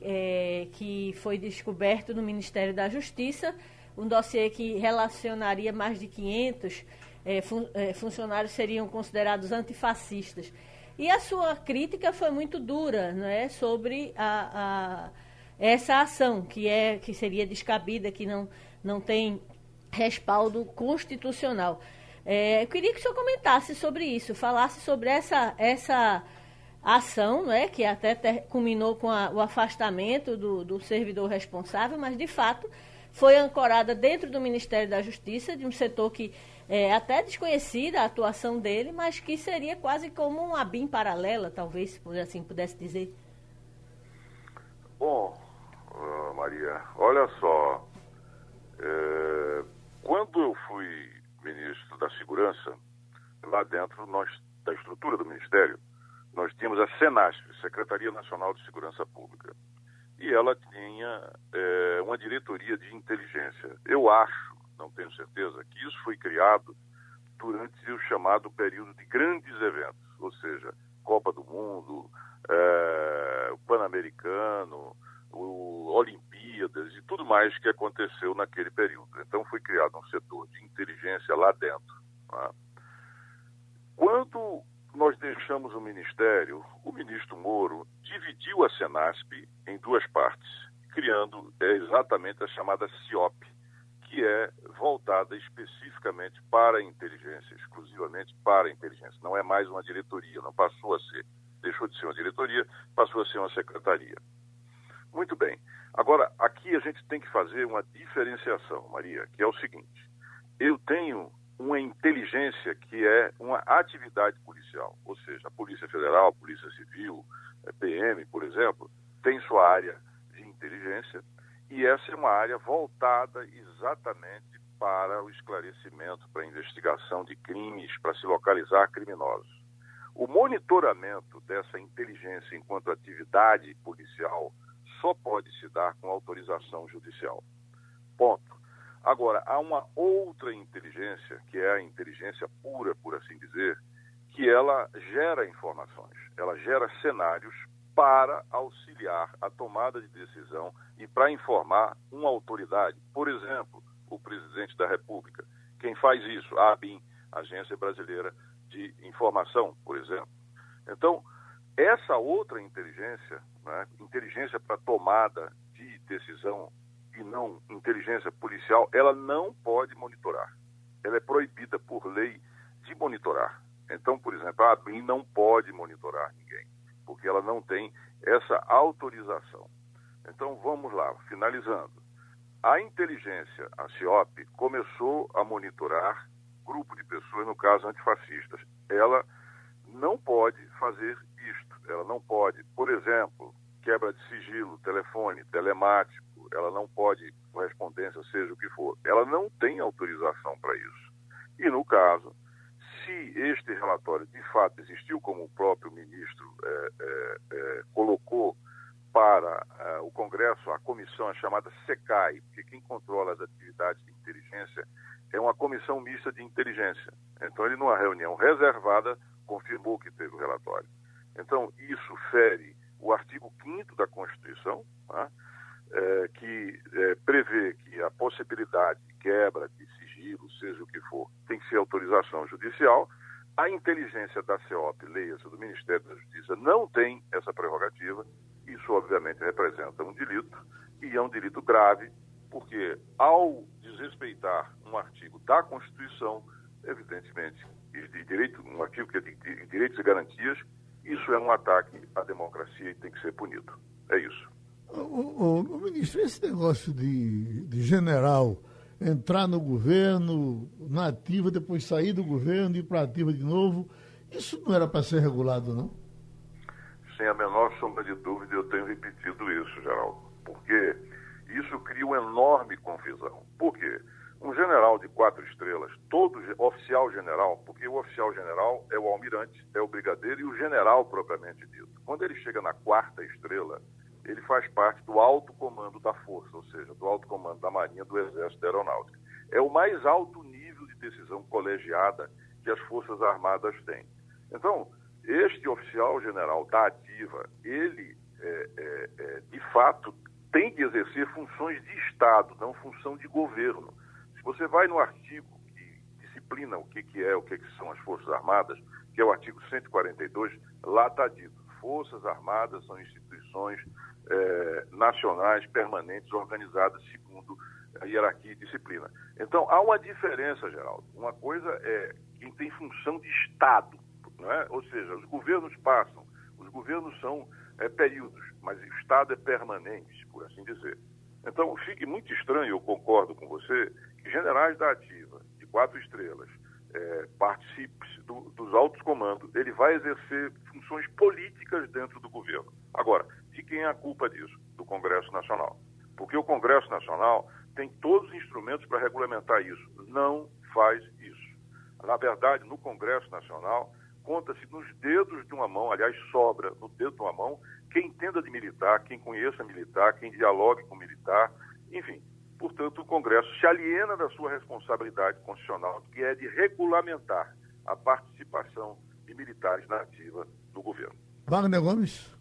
[SPEAKER 5] é, que foi descoberto no Ministério da Justiça, um dossiê que relacionaria mais de 500 é, fun, é, funcionários seriam considerados antifascistas. E a sua crítica foi muito dura não é, sobre a, a essa ação, que, é, que seria descabida, que não, não tem respaldo constitucional. É, eu queria que o senhor comentasse sobre isso, falasse sobre essa, essa ação, não é, que até ter, culminou com a, o afastamento do, do servidor responsável, mas de fato foi ancorada dentro do Ministério da Justiça, de um setor que é até desconhecida a atuação dele, mas que seria quase como uma BIM paralela, talvez, se assim pudesse dizer.
[SPEAKER 8] Bom, uh, Maria, olha só, é, quando eu fui ministro da Segurança, lá dentro nós, da estrutura do Ministério, nós tínhamos a SENASP, Secretaria Nacional de Segurança Pública, e ela tinha é, uma diretoria de inteligência. Eu acho, não tenho certeza, que isso foi criado durante o chamado período de grandes eventos, ou seja, Copa do Mundo, é, Pan-Americano, tudo mais que aconteceu naquele período. Então foi criado um setor de inteligência lá dentro. Né? Quando nós deixamos o Ministério, o ministro Moro dividiu a Senasp em duas partes, criando é, exatamente a chamada CIOP, que é voltada especificamente para a inteligência, exclusivamente para a inteligência. Não é mais uma diretoria, não passou a ser, deixou de ser uma diretoria, passou a ser uma secretaria. Muito bem. Agora, aqui a gente tem que fazer uma diferenciação, Maria, que é o seguinte: eu tenho uma inteligência que é uma atividade policial, ou seja, a Polícia Federal, a Polícia Civil, é, PM, por exemplo, tem sua área de inteligência e essa é uma área voltada exatamente para o esclarecimento, para a investigação de crimes, para se localizar criminosos. O monitoramento dessa inteligência enquanto atividade policial só pode se dar com autorização judicial. Ponto. Agora, há uma outra inteligência, que é a inteligência pura, por assim dizer, que ela gera informações, ela gera cenários para auxiliar a tomada de decisão e para informar uma autoridade, por exemplo, o presidente da República. Quem faz isso? A ABIN, Agência Brasileira de Informação, por exemplo. Então, essa outra inteligência, né, inteligência para tomada de decisão e não inteligência policial, ela não pode monitorar. Ela é proibida por lei de monitorar. Então, por exemplo, a ABIN não pode monitorar ninguém, porque ela não tem essa autorização. Então, vamos lá, finalizando. A inteligência, a CIOP, começou a monitorar grupo de pessoas, no caso antifascistas. Ela não pode fazer. Ela não pode, por exemplo, quebra de sigilo, telefone, telemático, ela não pode correspondência, seja o que for. Ela não tem autorização para isso. E no caso, se este relatório de fato existiu, como o próprio ministro é, é, é, colocou para é, o Congresso, a comissão a chamada SECAI, porque quem controla as atividades de inteligência é uma comissão mista de inteligência. Então, ele, numa reunião reservada, confirmou que teve o relatório. Então, isso fere o artigo 5 da Constituição, né? é, que é, prevê que a possibilidade de quebra de sigilo, seja o que for, tem que ser autorização judicial. A inteligência da CEOP, leia-se, do Ministério da Justiça, não tem essa prerrogativa. Isso, obviamente, representa um delito e é um delito grave, porque ao desrespeitar um artigo da Constituição, evidentemente, de direito, um artigo que é de direitos e garantias, isso é um ataque à democracia e tem que ser punido. É isso.
[SPEAKER 2] O, o, o ministro, esse negócio de, de general entrar no governo, na ativa, depois sair do governo, ir para a ativa de novo, isso não era para ser regulado, não?
[SPEAKER 8] Sem a menor sombra de dúvida, eu tenho repetido isso, Geraldo, porque isso cria uma enorme confusão. Por quê? Um general de quatro estrelas, todo oficial general, porque o oficial general é o almirante, é o brigadeiro e o general propriamente dito. Quando ele chega na quarta estrela, ele faz parte do alto comando da força, ou seja, do alto comando da Marinha, do Exército da Aeronáutica. É o mais alto nível de decisão colegiada que as Forças Armadas têm. Então, este oficial general da ativa, ele, é, é, é, de fato, tem de exercer funções de Estado, não função de governo. Você vai no artigo que disciplina o que, que é, o que, que são as Forças Armadas, que é o artigo 142, lá está dito: Forças Armadas são instituições é, nacionais permanentes organizadas segundo a hierarquia e disciplina. Então, há uma diferença, Geraldo. Uma coisa é quem tem função de Estado, é? ou seja, os governos passam, os governos são é, períodos, mas o Estado é permanente, por assim dizer. Então, fique muito estranho, eu concordo com você, generais da ativa, de quatro estrelas, é, participe do, dos altos comandos, ele vai exercer funções políticas dentro do governo. Agora, de quem é a culpa disso? Do Congresso Nacional. Porque o Congresso Nacional tem todos os instrumentos para regulamentar isso. Não faz isso. Na verdade, no Congresso Nacional, conta-se nos dedos de uma mão, aliás, sobra no dedo de uma mão, quem entenda de militar, quem conheça militar, quem dialogue com militar, enfim. Portanto, o Congresso se aliena da sua responsabilidade constitucional, que é de regulamentar a participação de militares na ativa do governo.
[SPEAKER 2] Wagner Gomes.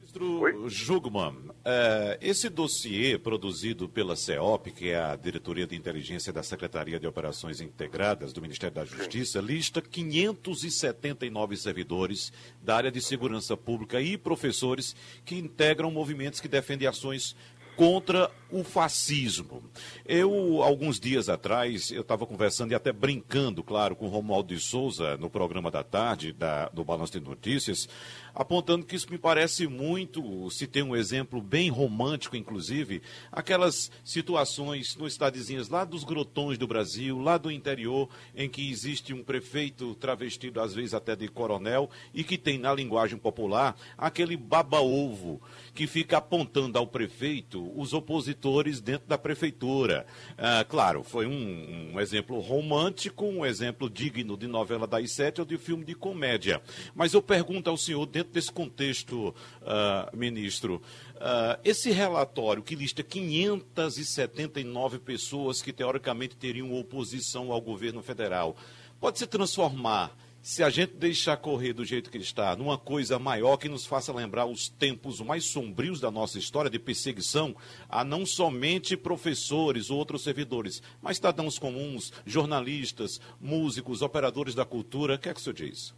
[SPEAKER 4] Ministro Jugman, é, esse dossiê produzido pela CEOP, que é a Diretoria de Inteligência da Secretaria de Operações Integradas do Ministério da Justiça, lista 579 servidores da área de segurança pública e professores que integram movimentos que defendem ações contra o fascismo. Eu, alguns dias atrás, eu estava conversando e até brincando, claro, com Romualdo de Souza no programa da tarde, da, do Balanço de Notícias, apontando que isso me parece muito, se tem um exemplo bem romântico, inclusive, aquelas situações nos cidadezinhas lá dos grotões do Brasil, lá do interior, em que existe um prefeito travestido, às vezes até de coronel, e que tem na linguagem popular aquele baba-ovo que fica apontando ao prefeito os opositores dentro da prefeitura. Ah, claro, foi um, um, exemplo romântico, um exemplo digno de novela das sete ou de filme de comédia. Mas eu pergunto ao senhor, dentro desse contexto, ah, ministro, ah, esse relatório que lista 579 pessoas que teoricamente teriam oposição ao governo federal, pode se transformar se a gente deixar correr do jeito que está, numa coisa maior que nos faça lembrar os tempos mais sombrios da nossa história de perseguição a não somente professores ou outros servidores, mas cidadãos comuns, jornalistas, músicos, operadores da cultura, o que é que o senhor diz?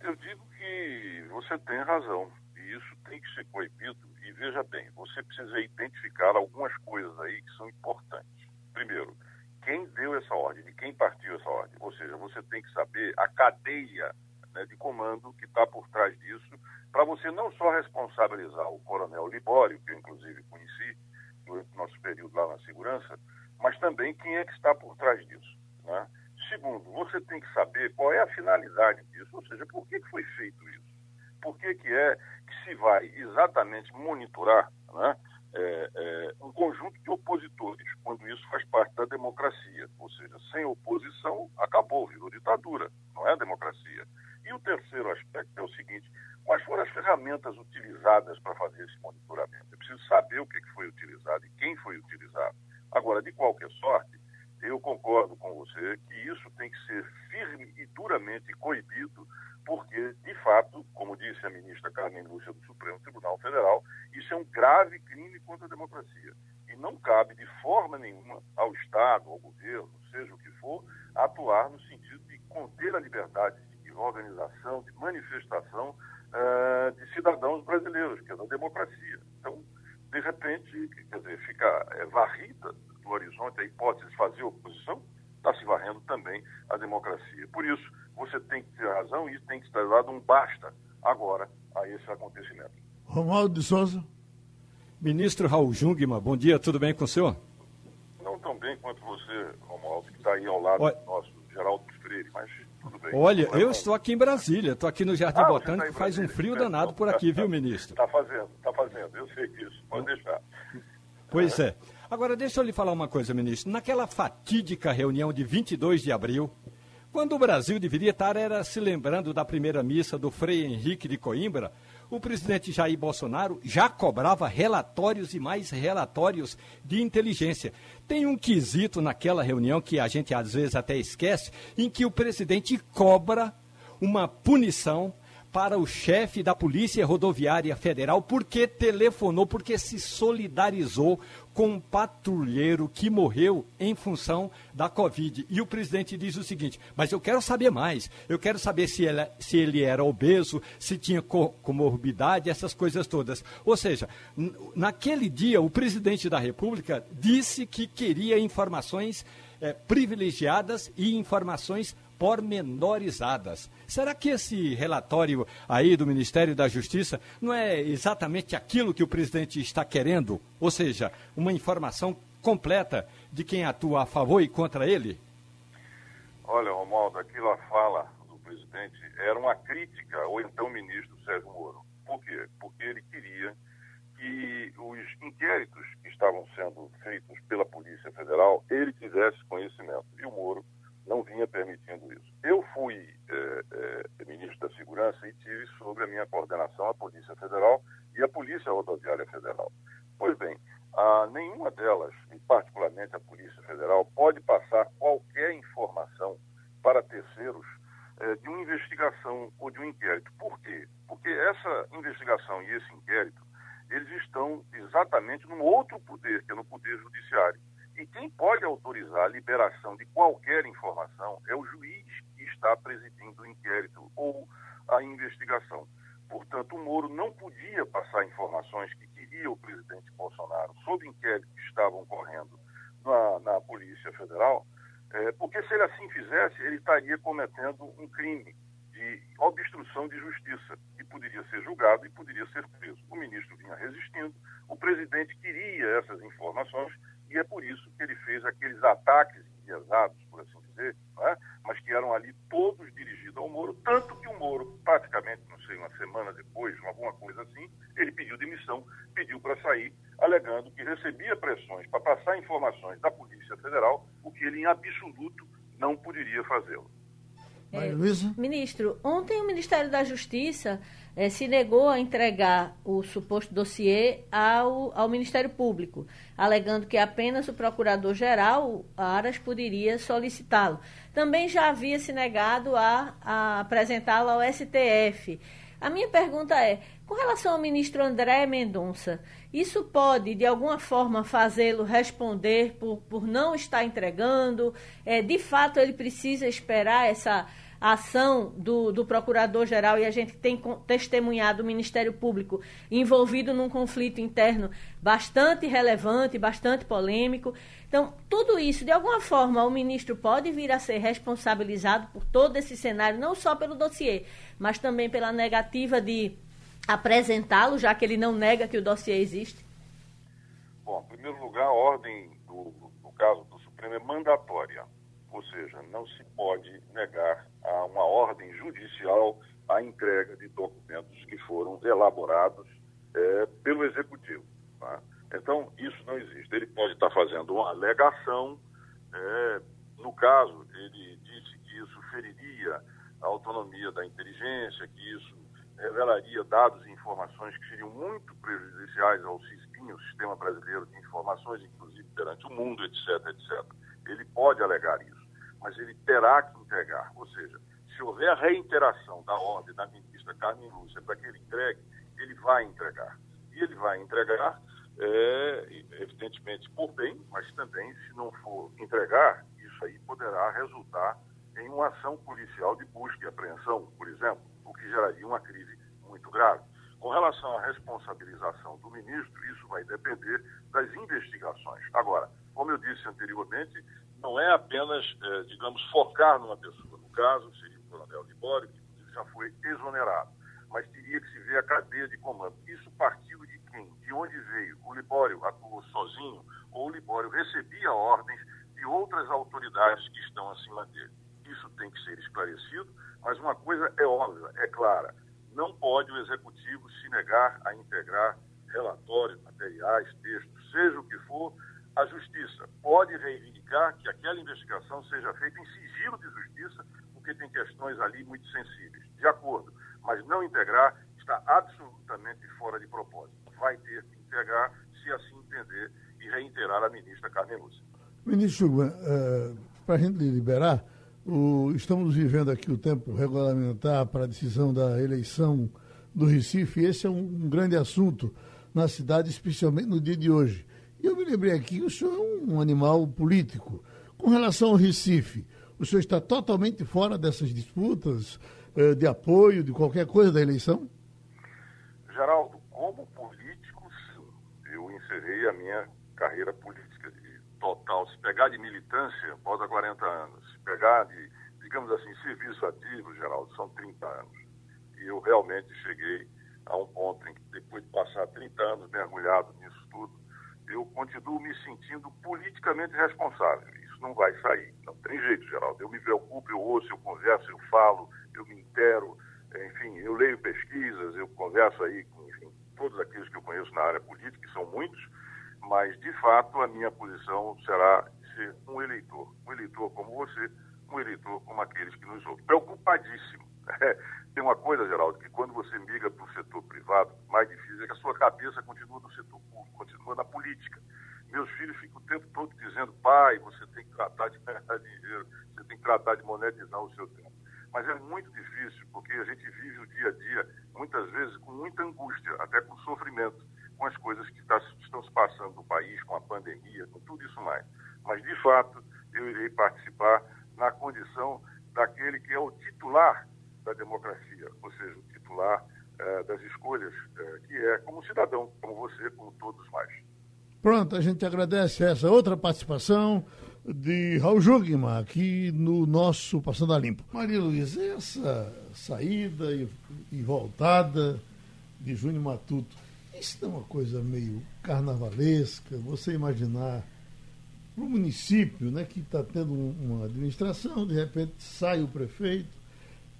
[SPEAKER 8] Eu digo que você tem razão, e isso tem que ser proibido. E veja bem, você precisa identificar algumas coisas aí que são importantes. Primeiro, quem deu essa ordem, de quem partiu essa ordem. Ou seja, você tem que saber a cadeia né, de comando que está por trás disso, para você não só responsabilizar o coronel Libório, que eu inclusive conheci durante o nosso período lá na segurança, mas também quem é que está por trás disso. Né? Segundo, você tem que saber qual é a finalidade disso, ou seja, por que, que foi feito isso? Por que, que é que se vai exatamente monitorar né, é, é, um conjunto de opositores, quando isso faz parte da democracia. Ou seja, sem oposição, acabou, virou ditadura, não é democracia. E o terceiro aspecto é o seguinte: quais foram as ferramentas utilizadas para fazer esse monitoramento? É preciso saber o que foi utilizado e quem foi utilizado. Agora, de qualquer sorte, eu concordo com você que isso tem que ser firme e duramente coibido porque, de fato, como disse a ministra Carmen Lúcia do Supremo Tribunal Federal, isso é um grave crime contra a democracia. E não cabe, de forma nenhuma, ao Estado, ao governo, seja o que for, atuar no sentido de conter a liberdade de organização, de manifestação uh, de cidadãos brasileiros, que é da democracia. Então, de repente, quer dizer, fica é, varrida do horizonte a hipótese de fazer oposição, está se varrendo também a democracia. Por isso, você tem que ter razão e tem que estar dado um basta agora a esse acontecimento.
[SPEAKER 2] Romualdo de Souza.
[SPEAKER 3] Ministro Raul Jungmann, bom dia, tudo bem com o senhor?
[SPEAKER 8] Não tão bem quanto você, Romualdo, que está aí ao lado Olha... do nosso Geraldo Freire, mas tudo bem.
[SPEAKER 3] Olha, eu estou aqui em Brasília, estou aqui no Jardim ah, Botânico, tá faz um frio danado por aqui, viu, ministro?
[SPEAKER 8] Está fazendo, está fazendo, eu sei disso, pode deixar.
[SPEAKER 3] Pois é. Agora, deixa eu lhe falar uma coisa, ministro. Naquela fatídica reunião de 22 de abril, quando o Brasil deveria estar era se lembrando da primeira missa do Frei Henrique de Coimbra, o presidente Jair Bolsonaro já cobrava relatórios e mais relatórios de inteligência. Tem um quesito naquela reunião que a gente às vezes até esquece, em que o presidente cobra uma punição para o chefe da Polícia Rodoviária Federal porque telefonou, porque se solidarizou com um patrulheiro que morreu em função da Covid. E o presidente diz o seguinte: mas eu quero saber mais. Eu quero saber se ele, se ele era obeso, se tinha comorbidade, essas coisas todas. Ou seja, naquele dia, o presidente da República disse que queria informações é, privilegiadas e informações pormenorizadas. Será que esse relatório aí do Ministério da Justiça não é exatamente aquilo que o presidente está querendo? Ou seja, uma informação completa de quem atua a favor e contra ele?
[SPEAKER 8] Olha, Romualdo, aquilo fala do presidente era uma crítica ao então ministro Sérgio Moro. Por quê? Porque ele queria que os inquéritos que estavam sendo feitos pela Polícia Federal, ele tivesse conhecimento. E o Moro não vinha permitindo isso. Eu fui é, é, ministro da Segurança e tive sobre a minha coordenação a Polícia Federal e a Polícia Rodoviária Federal. Pois bem, a, nenhuma delas, e particularmente a Polícia Federal, pode passar qualquer informação para terceiros é, de uma investigação ou de um inquérito. Por quê? Porque essa investigação e esse inquérito, eles estão exatamente num outro poder, que é no Poder Judiciário. E quem pode autorizar a liberação de qualquer informação é o juiz que está presidindo o inquérito ou a investigação. Portanto, o Moro não podia passar informações que queria o presidente Bolsonaro sobre inquéritos que estavam correndo na, na Polícia Federal, é, porque se ele assim fizesse, ele estaria cometendo um crime de obstrução de justiça e poderia ser julgado e poderia ser preso. O ministro vinha resistindo, o presidente queria essas informações e é por isso que ele fez aqueles ataques enviesados, por assim dizer, é? mas que eram ali todos dirigidos ao Moro, tanto que o Moro, praticamente, não sei, uma semana depois, alguma coisa assim, ele pediu demissão, pediu para sair, alegando que recebia pressões para passar informações da Polícia Federal, o que ele, em absoluto, não poderia fazê-lo.
[SPEAKER 5] É, ministro, ontem o Ministério da Justiça é, se negou a entregar o suposto dossiê ao, ao Ministério Público, alegando que apenas o Procurador-Geral, Aras, poderia solicitá-lo. Também já havia se negado a, a apresentá-lo ao STF. A minha pergunta é, com relação ao ministro André Mendonça, isso pode, de alguma forma, fazê-lo responder por, por não estar entregando? É, de fato, ele precisa esperar essa a ação do, do Procurador-Geral e a gente tem testemunhado o Ministério Público envolvido num conflito interno bastante relevante, bastante polêmico. Então, tudo isso, de alguma forma, o ministro pode vir a ser responsabilizado por todo esse cenário, não só pelo dossiê, mas também pela negativa de apresentá-lo, já que ele não nega que o dossiê existe?
[SPEAKER 8] Bom, em primeiro lugar, a ordem do, do caso do Supremo é mandatória, ou seja, não se pode negar a uma ordem judicial a entrega de documentos que foram elaborados é, pelo Executivo. Tá? Então, isso não existe. Ele pode estar fazendo uma alegação, é, no caso, ele disse que isso feriria a autonomia da inteligência, que isso revelaria dados e informações que seriam muito prejudiciais ao CISPIN, o Sistema Brasileiro de Informações, inclusive perante o mundo, etc., etc. Ele pode alegar isso mas ele terá que entregar. Ou seja, se houver reiteração da ordem da ministra Carmen Lúcia para que ele entregue, ele vai entregar. E ele vai entregar, é, evidentemente, por bem, mas também, se não for entregar, isso aí poderá resultar em uma ação policial de busca e apreensão, por exemplo, o que geraria uma crise muito grave. Com relação à responsabilização do ministro, isso vai depender das investigações. Agora, como eu disse anteriormente, não é apenas, eh, digamos, focar numa pessoa. No caso, seria o coronel Libório, que já foi exonerado. Mas teria que se ver a cadeia de comando. Isso partiu de quem? De onde veio? O Libório atuou sozinho ou o Libório recebia ordens de outras autoridades que estão acima dele? Isso tem que ser esclarecido, mas uma coisa é óbvia, é clara. Não pode o executivo se negar a integrar relatórios, materiais, textos, seja o que for, a justiça pode reivindicar que aquela investigação seja feita em sigilo de justiça, porque tem questões ali muito sensíveis. De acordo, mas não integrar está absolutamente fora de propósito. Vai ter que integrar, se assim entender, e reiterar a ministra Carmen Lúcia.
[SPEAKER 2] Ministro uh, para a gente liberar, o, estamos vivendo aqui o tempo regulamentar para a decisão da eleição do Recife. Esse é um, um grande assunto na cidade, especialmente no dia de hoje. Eu me lembrei aqui que o senhor é um animal político. Com relação ao Recife, o senhor está totalmente fora dessas disputas eh, de apoio, de qualquer coisa da eleição?
[SPEAKER 8] Geraldo, como político, eu encerrei a minha carreira política de total. Se pegar de militância, após 40 anos. Se pegar de, digamos assim, serviço ativo, Geraldo, são 30 anos. E eu realmente cheguei a um ponto em que, depois de passar 30 anos mergulhado nisso tudo, eu continuo me sentindo politicamente responsável. Isso não vai sair. Não tem jeito, Geraldo. Eu me preocupo, eu ouço, eu converso, eu falo, eu me intero. Enfim, eu leio pesquisas, eu converso aí com enfim, todos aqueles que eu conheço na área política, que são muitos, mas, de fato, a minha posição será ser um eleitor. Um eleitor como você, um eleitor como aqueles que nos ouvem. Preocupadíssimo. [LAUGHS] Tem uma coisa, Geraldo, que quando você migra para o setor privado, mais difícil é que a sua cabeça continua no setor público, continua na política. Meus filhos ficam o tempo todo dizendo, pai, você tem que tratar de ganhar [LAUGHS] dinheiro, você tem que tratar de monetizar o seu tempo. Mas é muito difícil, porque a gente vive o dia a dia, muitas vezes, com muita angústia, até com sofrimento, com as coisas que tá, estão se passando no país, com a pandemia, com tudo isso mais. Mas, de fato, eu irei participar na condição daquele que é o titular da democracia, ou seja, o titular eh, das escolhas, eh, que é como cidadão, como você, como todos mais.
[SPEAKER 2] Pronto, a gente agradece essa outra participação de Raul Jugman aqui no nosso Passando a Limpo. Maria Luísa, essa saída e, e voltada de Júnior Matuto, isso é uma coisa meio carnavalesca, você imaginar para o município, né, que está tendo uma administração, de repente sai o prefeito,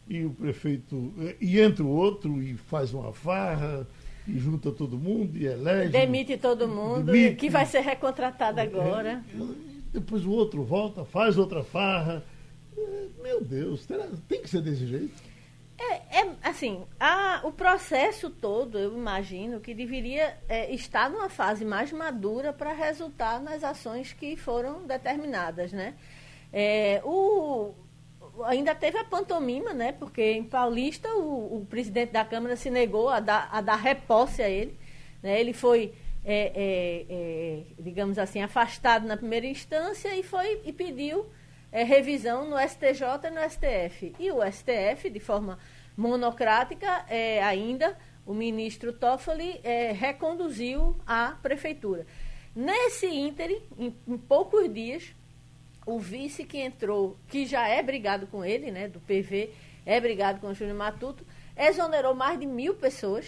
[SPEAKER 2] e o prefeito e entra o outro e faz uma farra e junta todo mundo e elege.
[SPEAKER 5] Demite todo mundo, demite, que vai ser recontratado é, agora.
[SPEAKER 2] Depois o outro volta, faz outra farra. É, meu Deus, tem que ser desse jeito.
[SPEAKER 5] É, é assim, a, o processo todo, eu imagino que deveria é, estar numa fase mais madura para resultar nas ações que foram determinadas, né? É, o, ainda teve a pantomima, né? Porque em Paulista o, o presidente da Câmara se negou a dar, a dar reposse a ele. Né? Ele foi, é, é, é, digamos assim, afastado na primeira instância e foi e pediu é, revisão no STJ e no STF. E o STF, de forma monocrática, é, ainda o ministro Toffoli reconduziu a prefeitura. Nesse ínterim, em, em poucos dias, o vice que entrou, que já é brigado com ele, né, do PV, é brigado com o Júnior Matuto, exonerou mais de mil pessoas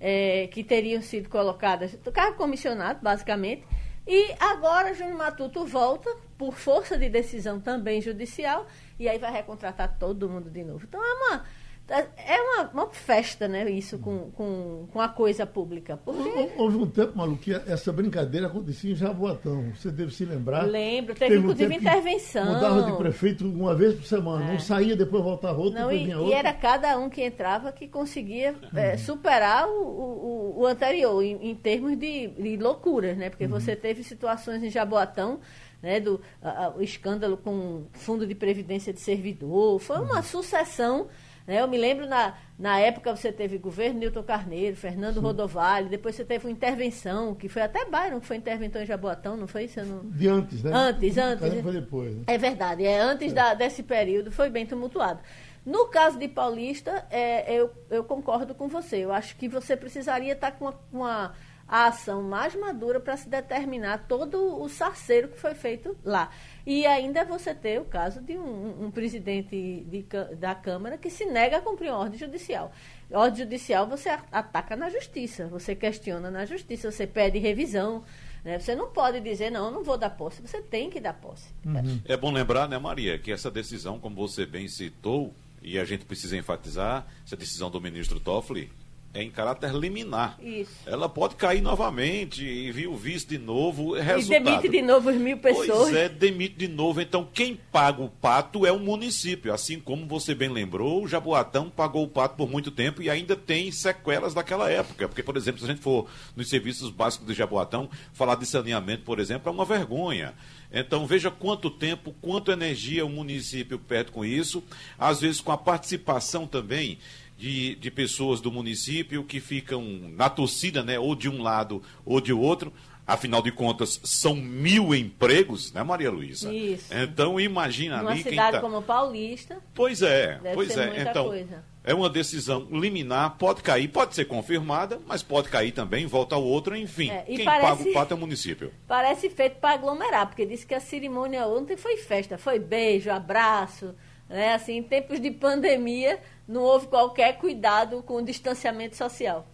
[SPEAKER 5] é, que teriam sido colocadas do cargo comissionado, basicamente. E agora Júnior Matuto volta, por força de decisão também judicial, e aí vai recontratar todo mundo de novo. Então é uma é uma, uma festa, né, isso com, com, com a coisa pública.
[SPEAKER 2] Porque... Houve um tempo, Malu, que essa brincadeira acontecia em Jaboatão. Você deve se lembrar.
[SPEAKER 5] Lembro, teve, teve inclusive um intervenção.
[SPEAKER 2] Mudava de prefeito uma vez por semana. É. Não saía, depois voltava outro,
[SPEAKER 5] Não,
[SPEAKER 2] depois
[SPEAKER 5] e,
[SPEAKER 2] outro.
[SPEAKER 5] E era cada um que entrava que conseguia é, uhum. superar o, o, o, anterior, em, em termos de, de loucuras, né? Porque uhum. você teve situações em Jaboatão né, do a, o escândalo com fundo de previdência de servidor. Foi uma uhum. sucessão né? Eu me lembro, na, na época, você teve governo Newton Carneiro, Fernando Sim. Rodovalho, depois você teve uma intervenção, que foi até Byron, que foi interventor em Jaboatão, não foi? Você não...
[SPEAKER 2] De antes, né?
[SPEAKER 5] Antes, antes.
[SPEAKER 2] Foi depois. Né?
[SPEAKER 5] É verdade, é antes é. Da, desse período, foi bem tumultuado. No caso de Paulista, é, eu, eu concordo com você. Eu acho que você precisaria estar com uma, uma a ação mais madura para se determinar todo o sarceiro que foi feito lá. E ainda você ter o caso de um, um presidente de, da Câmara que se nega a cumprir uma ordem judicial. Ordem judicial você ataca na justiça, você questiona na justiça, você pede revisão. Né? Você não pode dizer, não, não vou dar posse. Você tem que dar posse.
[SPEAKER 4] Uhum. É bom lembrar, né, Maria, que essa decisão, como você bem citou, e a gente precisa enfatizar, essa decisão do ministro Toffoli é em caráter liminar.
[SPEAKER 5] Isso.
[SPEAKER 4] Ela pode cair novamente e vir o vice de novo. É resultado.
[SPEAKER 5] E demite de novo as mil pessoas.
[SPEAKER 4] Pois é, demite de novo. Então, quem paga o pato é o município. Assim como você bem lembrou, o Jaboatão pagou o pato por muito tempo e ainda tem sequelas daquela época. Porque, por exemplo, se a gente for nos serviços básicos de Jaboatão, falar de saneamento, por exemplo, é uma vergonha. Então veja quanto tempo, quanto energia o município perde com isso, às vezes com a participação também de, de pessoas do município que ficam na torcida, né, ou de um lado ou de outro. Afinal de contas, são mil empregos, né, Maria Luísa?
[SPEAKER 5] Isso.
[SPEAKER 4] Então, imagina
[SPEAKER 5] Numa
[SPEAKER 4] ali
[SPEAKER 5] quem cidade
[SPEAKER 4] tá...
[SPEAKER 5] como Paulista.
[SPEAKER 4] Pois é, pois é. Então,
[SPEAKER 5] coisa.
[SPEAKER 4] é uma decisão liminar, pode cair, pode ser confirmada, mas pode cair também, volta ao outro, enfim.
[SPEAKER 5] É, e
[SPEAKER 4] quem
[SPEAKER 5] parece-
[SPEAKER 4] paga o pato é o [LAUGHS] município.
[SPEAKER 5] Parece feito para aglomerar, porque disse que a cerimônia ontem foi festa, foi beijo, abraço, né? Assim, em tempos de pandemia, não houve qualquer cuidado com o distanciamento social.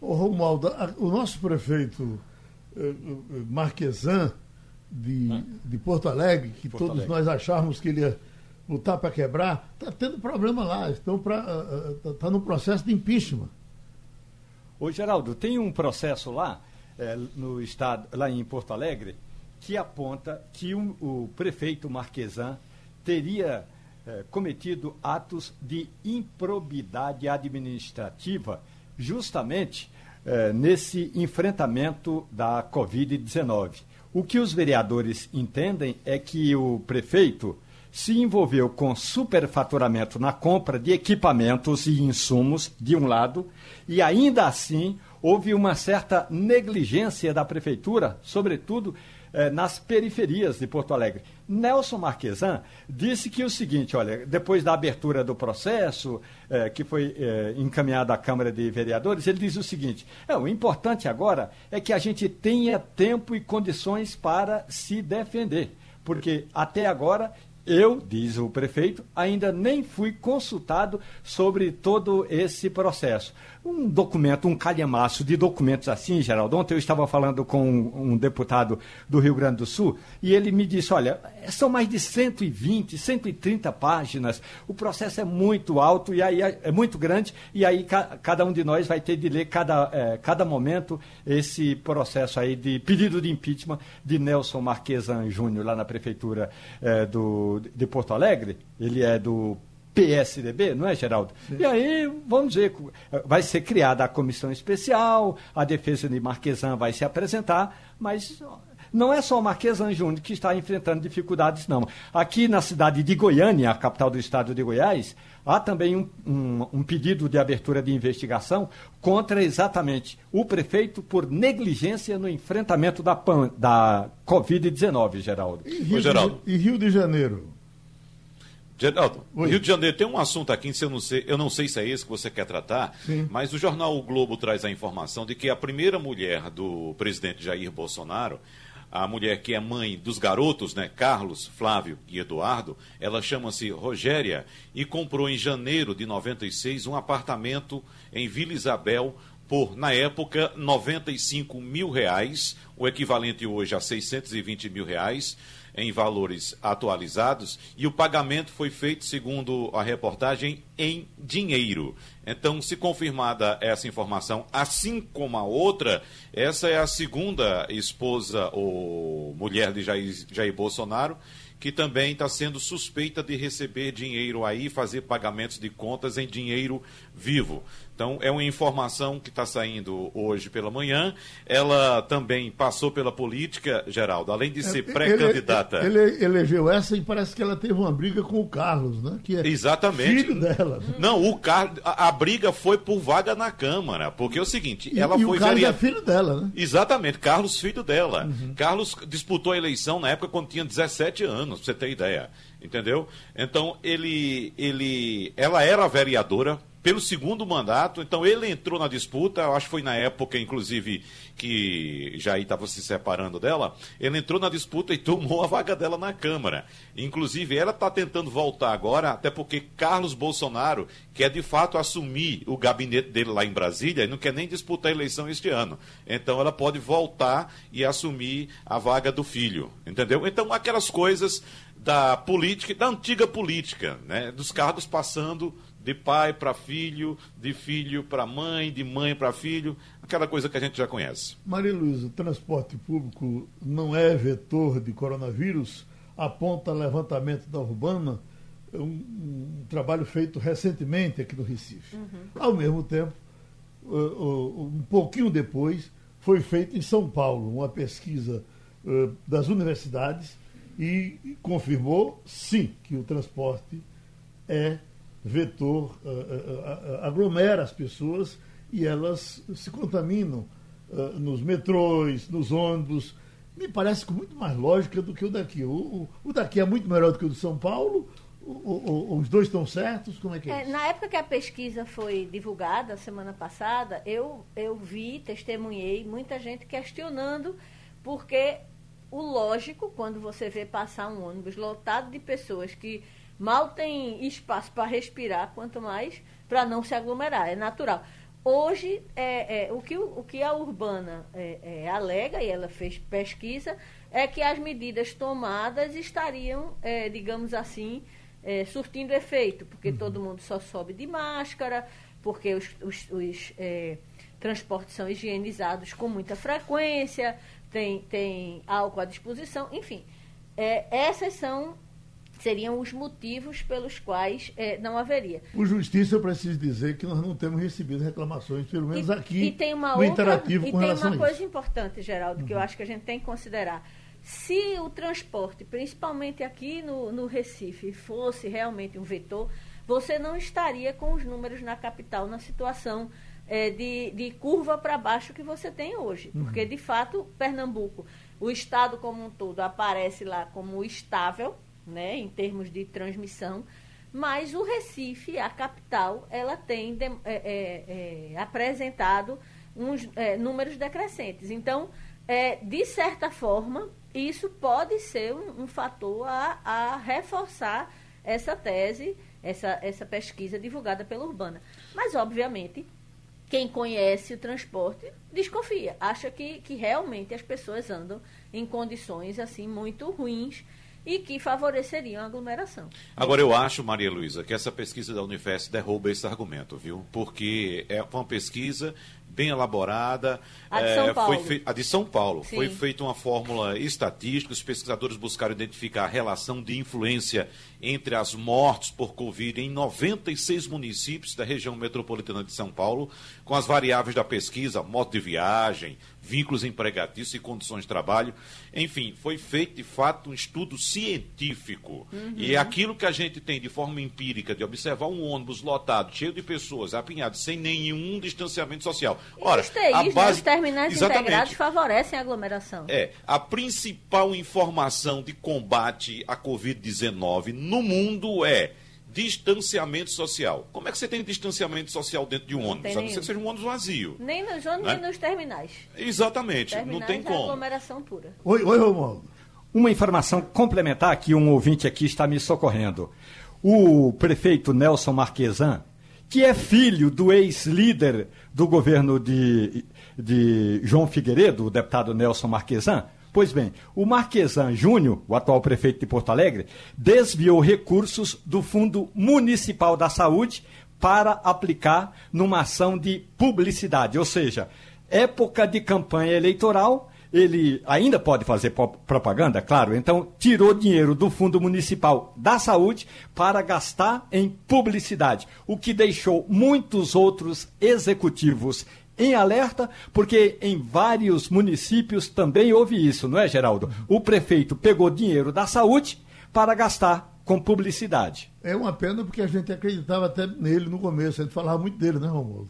[SPEAKER 2] Ô, Romualdo, a- o nosso prefeito eh, eh, Marquesan de, de Porto Alegre, que
[SPEAKER 3] Porto
[SPEAKER 2] todos
[SPEAKER 3] Alegre.
[SPEAKER 2] nós achávamos que ele ia lutar para quebrar, está tendo problema lá. Estão está tá no processo de impeachment.
[SPEAKER 3] Ô, Geraldo, tem um processo lá, eh, no estado, lá em Porto Alegre, que aponta que o, o prefeito Marquesan teria eh, cometido atos de improbidade administrativa, justamente eh, nesse enfrentamento da Covid-19. O que os vereadores entendem é que o prefeito se envolveu com superfaturamento na compra de equipamentos e insumos, de um lado, e ainda assim houve uma certa negligência da prefeitura, sobretudo eh, nas periferias de Porto Alegre. Nelson Marquesan disse que o seguinte, olha, depois da abertura do processo, eh, que foi eh, encaminhado à Câmara de Vereadores, ele diz o seguinte: é, o importante agora é que a gente tenha tempo e condições para se defender. Porque até agora eu, diz o prefeito, ainda nem fui consultado sobre todo esse processo. Um documento, um calhamaço de documentos assim, Geraldo. Ontem eu estava falando com um, um deputado do Rio Grande do Sul e ele me disse: olha, são mais de 120, 130 páginas, o processo é muito alto e aí é é muito grande, e aí ca- cada um de nós vai ter de ler cada, eh, cada momento esse processo aí de pedido de impeachment de Nelson Marquesan Júnior, lá na prefeitura eh, do, de Porto Alegre. Ele é do PSDB, não é, Geraldo? E aí, vamos ver, vai ser criada a comissão especial, a defesa de Marquesan vai se apresentar, mas não é só o Marquesan Júnior que está enfrentando dificuldades, não. Aqui na cidade de Goiânia, a capital do estado de Goiás, há também um, um- um pedido de abertura de investigação contra exatamente o prefeito por negligência no enfrentamento da, pan- da Covid-19, Geraldo.
[SPEAKER 2] E Rio,
[SPEAKER 4] Geraldo.
[SPEAKER 2] de, e Rio de Janeiro?
[SPEAKER 4] Geraldo,
[SPEAKER 2] Oi.
[SPEAKER 4] Rio de Janeiro tem um assunto aqui, se eu, não sei, eu não sei se é esse que você quer tratar,
[SPEAKER 2] Sim.
[SPEAKER 4] mas o jornal O Globo traz a informação de que a primeira mulher do presidente Jair Bolsonaro, a mulher que é mãe dos garotos, né, Carlos, Flávio e Eduardo, ela chama-se Rogéria e comprou em janeiro de 96 um apartamento em Vila Isabel por, na época, 95 mil reais, o equivalente hoje a 620 mil reais em valores atualizados e o pagamento foi feito, segundo a reportagem, em dinheiro. Então, se confirmada essa informação, assim como a outra, essa é a segunda esposa ou mulher de Jair, Jair Bolsonaro que também está sendo suspeita de receber dinheiro aí, fazer pagamentos de contas em dinheiro vivo. Então, é uma informação que está saindo hoje pela manhã. Ela também passou pela política, Geraldo, além de ser
[SPEAKER 2] É,
[SPEAKER 4] pré-candidata.
[SPEAKER 2] Ele, ele elegeu essa e parece que ela teve uma briga com o Carlos, né? Que é
[SPEAKER 4] Exatamente.
[SPEAKER 2] filho dela.
[SPEAKER 4] Não, o Car... a, a briga foi por vaga na Câmara, porque é o seguinte,
[SPEAKER 2] E,
[SPEAKER 4] ela
[SPEAKER 2] e
[SPEAKER 4] foi
[SPEAKER 2] o Carlos
[SPEAKER 4] vereadora.
[SPEAKER 2] é filho dela, né?
[SPEAKER 4] Exatamente, Carlos, filho dela.
[SPEAKER 2] Uhum.
[SPEAKER 4] Carlos disputou a eleição na época quando tinha 17 anos. anos, pra você ter ideia. Entendeu? Então, ele, ele, ela era vereadora pelo segundo mandato, então ele entrou na disputa, eu acho que foi na época, inclusive, que Jair estava se separando dela, ele entrou na disputa e tomou a vaga dela na Câmara. Inclusive, ela está tentando voltar agora, até porque Carlos Bolsonaro quer de fato assumir o gabinete dele lá em Brasília e não quer nem disputar a eleição este ano. Então ela pode voltar e assumir a vaga do filho, entendeu? Então aquelas coisas da política, da antiga política, né? dos cargos passando de pai para filho, de filho para mãe, de mãe para filho, aquela coisa que a gente já conhece.
[SPEAKER 2] Maria Luísa, o transporte público não é vetor de coronavírus? Aponta levantamento da Urbana, um, um trabalho feito recentemente aqui no Recife. Uhum. Ao mesmo tempo, uh, uh, um pouquinho depois, foi feito em São Paulo uma pesquisa uh, das universidades e confirmou, sim, que o transporte é vetor, uh, uh, aglomera as pessoas e elas se contaminam nos metrôs, nos ônibus. Me parece com muito mais lógica do que o daqui. O, o, o daqui é muito melhor do que o de São Paulo. O, os dois estão certos? Como é que é,
[SPEAKER 5] é Na época que a pesquisa foi divulgada, semana passada, eu, eu vi, testemunhei muita gente questionando, porque o lógico, quando você vê passar um ônibus lotado de pessoas que mal têm espaço para respirar, quanto mais para não se aglomerar, é natural. Hoje, é, é o, que, o que a Urbana é, é, alega, e ela fez pesquisa, é que as medidas tomadas estariam, é, digamos assim, é, surtindo efeito, porque uhum. todo mundo só sobe de máscara, porque os, os, os transportes são higienizados com muita frequência, tem, tem álcool à disposição, enfim. Essas são seriam os motivos pelos quais é, não haveria.
[SPEAKER 2] O Justiça, eu preciso dizer que nós não temos recebido reclamações, pelo menos
[SPEAKER 5] e,
[SPEAKER 2] aqui
[SPEAKER 5] e tem uma no outra, interativo e com relação a E tem uma coisa importante, Geraldo, uhum. que eu uhum. acho que a gente tem que considerar. Se o transporte, principalmente aqui no, no Recife, fosse realmente um vetor, você não estaria com os números na capital na situação é, de, de curva para baixo que você tem hoje. Uhum. Porque, de fato, Pernambuco, o estado como um todo, aparece lá como estável, né, em termos de transmissão, mas o Recife, a capital, ela tem de, é, é, é apresentado uns é, números decrescentes. Então, é, de certa forma, isso pode ser um, um fator a, a reforçar essa tese, essa, essa pesquisa divulgada pela Urbana. Mas, obviamente, quem conhece o transporte desconfia, acha que, que realmente as pessoas andam em condições assim muito ruins e que favoreceriam a aglomeração.
[SPEAKER 4] Agora, eu acho, Maria Luísa, que essa pesquisa da Unifesp derruba esse argumento, viu? Porque é uma pesquisa bem elaborada.
[SPEAKER 5] A de é, São Paulo.
[SPEAKER 4] Foi a de São Paulo. Sim. Foi feita uma fórmula estatística, os pesquisadores buscaram identificar a relação de influência entre as mortes por Covid em 96 municípios da região metropolitana de São Paulo, com as variáveis da pesquisa, modo de viagem, vínculos empregatícios e condições de trabalho. Enfim, foi feito de fato um estudo científico. Uhum. E é aquilo que a gente tem de forma empírica de observar um ônibus lotado, cheio de pessoas, apinhados, sem nenhum distanciamento social.
[SPEAKER 5] Ora, os TIs, a né, base... os terminais Exatamente. integrados favorecem a aglomeração.
[SPEAKER 4] É, a principal informação de combate à Covid-19 no mundo é distanciamento social. Como é que você tem distanciamento social dentro de um ônibus? A não ser que seja um ônibus vazio.
[SPEAKER 5] Nem nos ônibus, né? nem nos terminais.
[SPEAKER 4] Exatamente, terminais não tem é como.
[SPEAKER 5] aglomeração pura.
[SPEAKER 2] Oi, oi, Romualdo.
[SPEAKER 3] Uma informação complementar que um ouvinte aqui está me socorrendo. O prefeito Nelson Marquesan, que é filho do ex-líder do governo de, de João Figueiredo, o deputado Nelson Marquesan, Pois bem, o Marquesan Júnior, o atual prefeito de Porto Alegre, desviou recursos do Fundo Municipal da Saúde para aplicar numa ação de publicidade, ou seja, época de campanha eleitoral, ele ainda pode fazer propaganda, claro, então tirou dinheiro do Fundo Municipal da Saúde para gastar em publicidade, o que deixou muitos outros executivos em alerta, porque em vários municípios também houve isso, não é, Geraldo? O prefeito pegou dinheiro da saúde para gastar com publicidade.
[SPEAKER 2] É uma pena porque a gente acreditava até nele no começo, a gente falava muito dele, né, Romulo?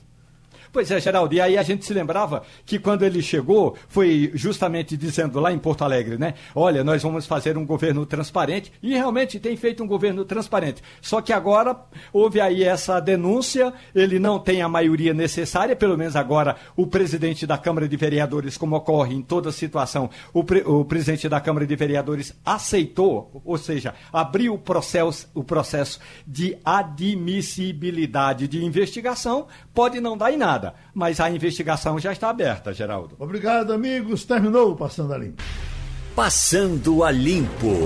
[SPEAKER 3] Pois é, Geraldo, e aí a gente se lembrava que quando ele chegou, foi justamente dizendo lá em Porto Alegre, né? Olha, nós vamos fazer um governo transparente, e realmente tem feito um governo transparente. Só que agora houve aí essa denúncia, ele não tem a maioria necessária, pelo menos agora o presidente da Câmara de Vereadores, como ocorre em toda situação, o, pre o presidente da Câmara de Vereadores aceitou, ou seja, abriu o processo, o processo de admissibilidade de investigação, pode não dar em nada, mas a investigação já está aberta, Geraldo.
[SPEAKER 2] Obrigado, amigos. Terminou o Passando a Limpo.
[SPEAKER 1] Passando a Limpo.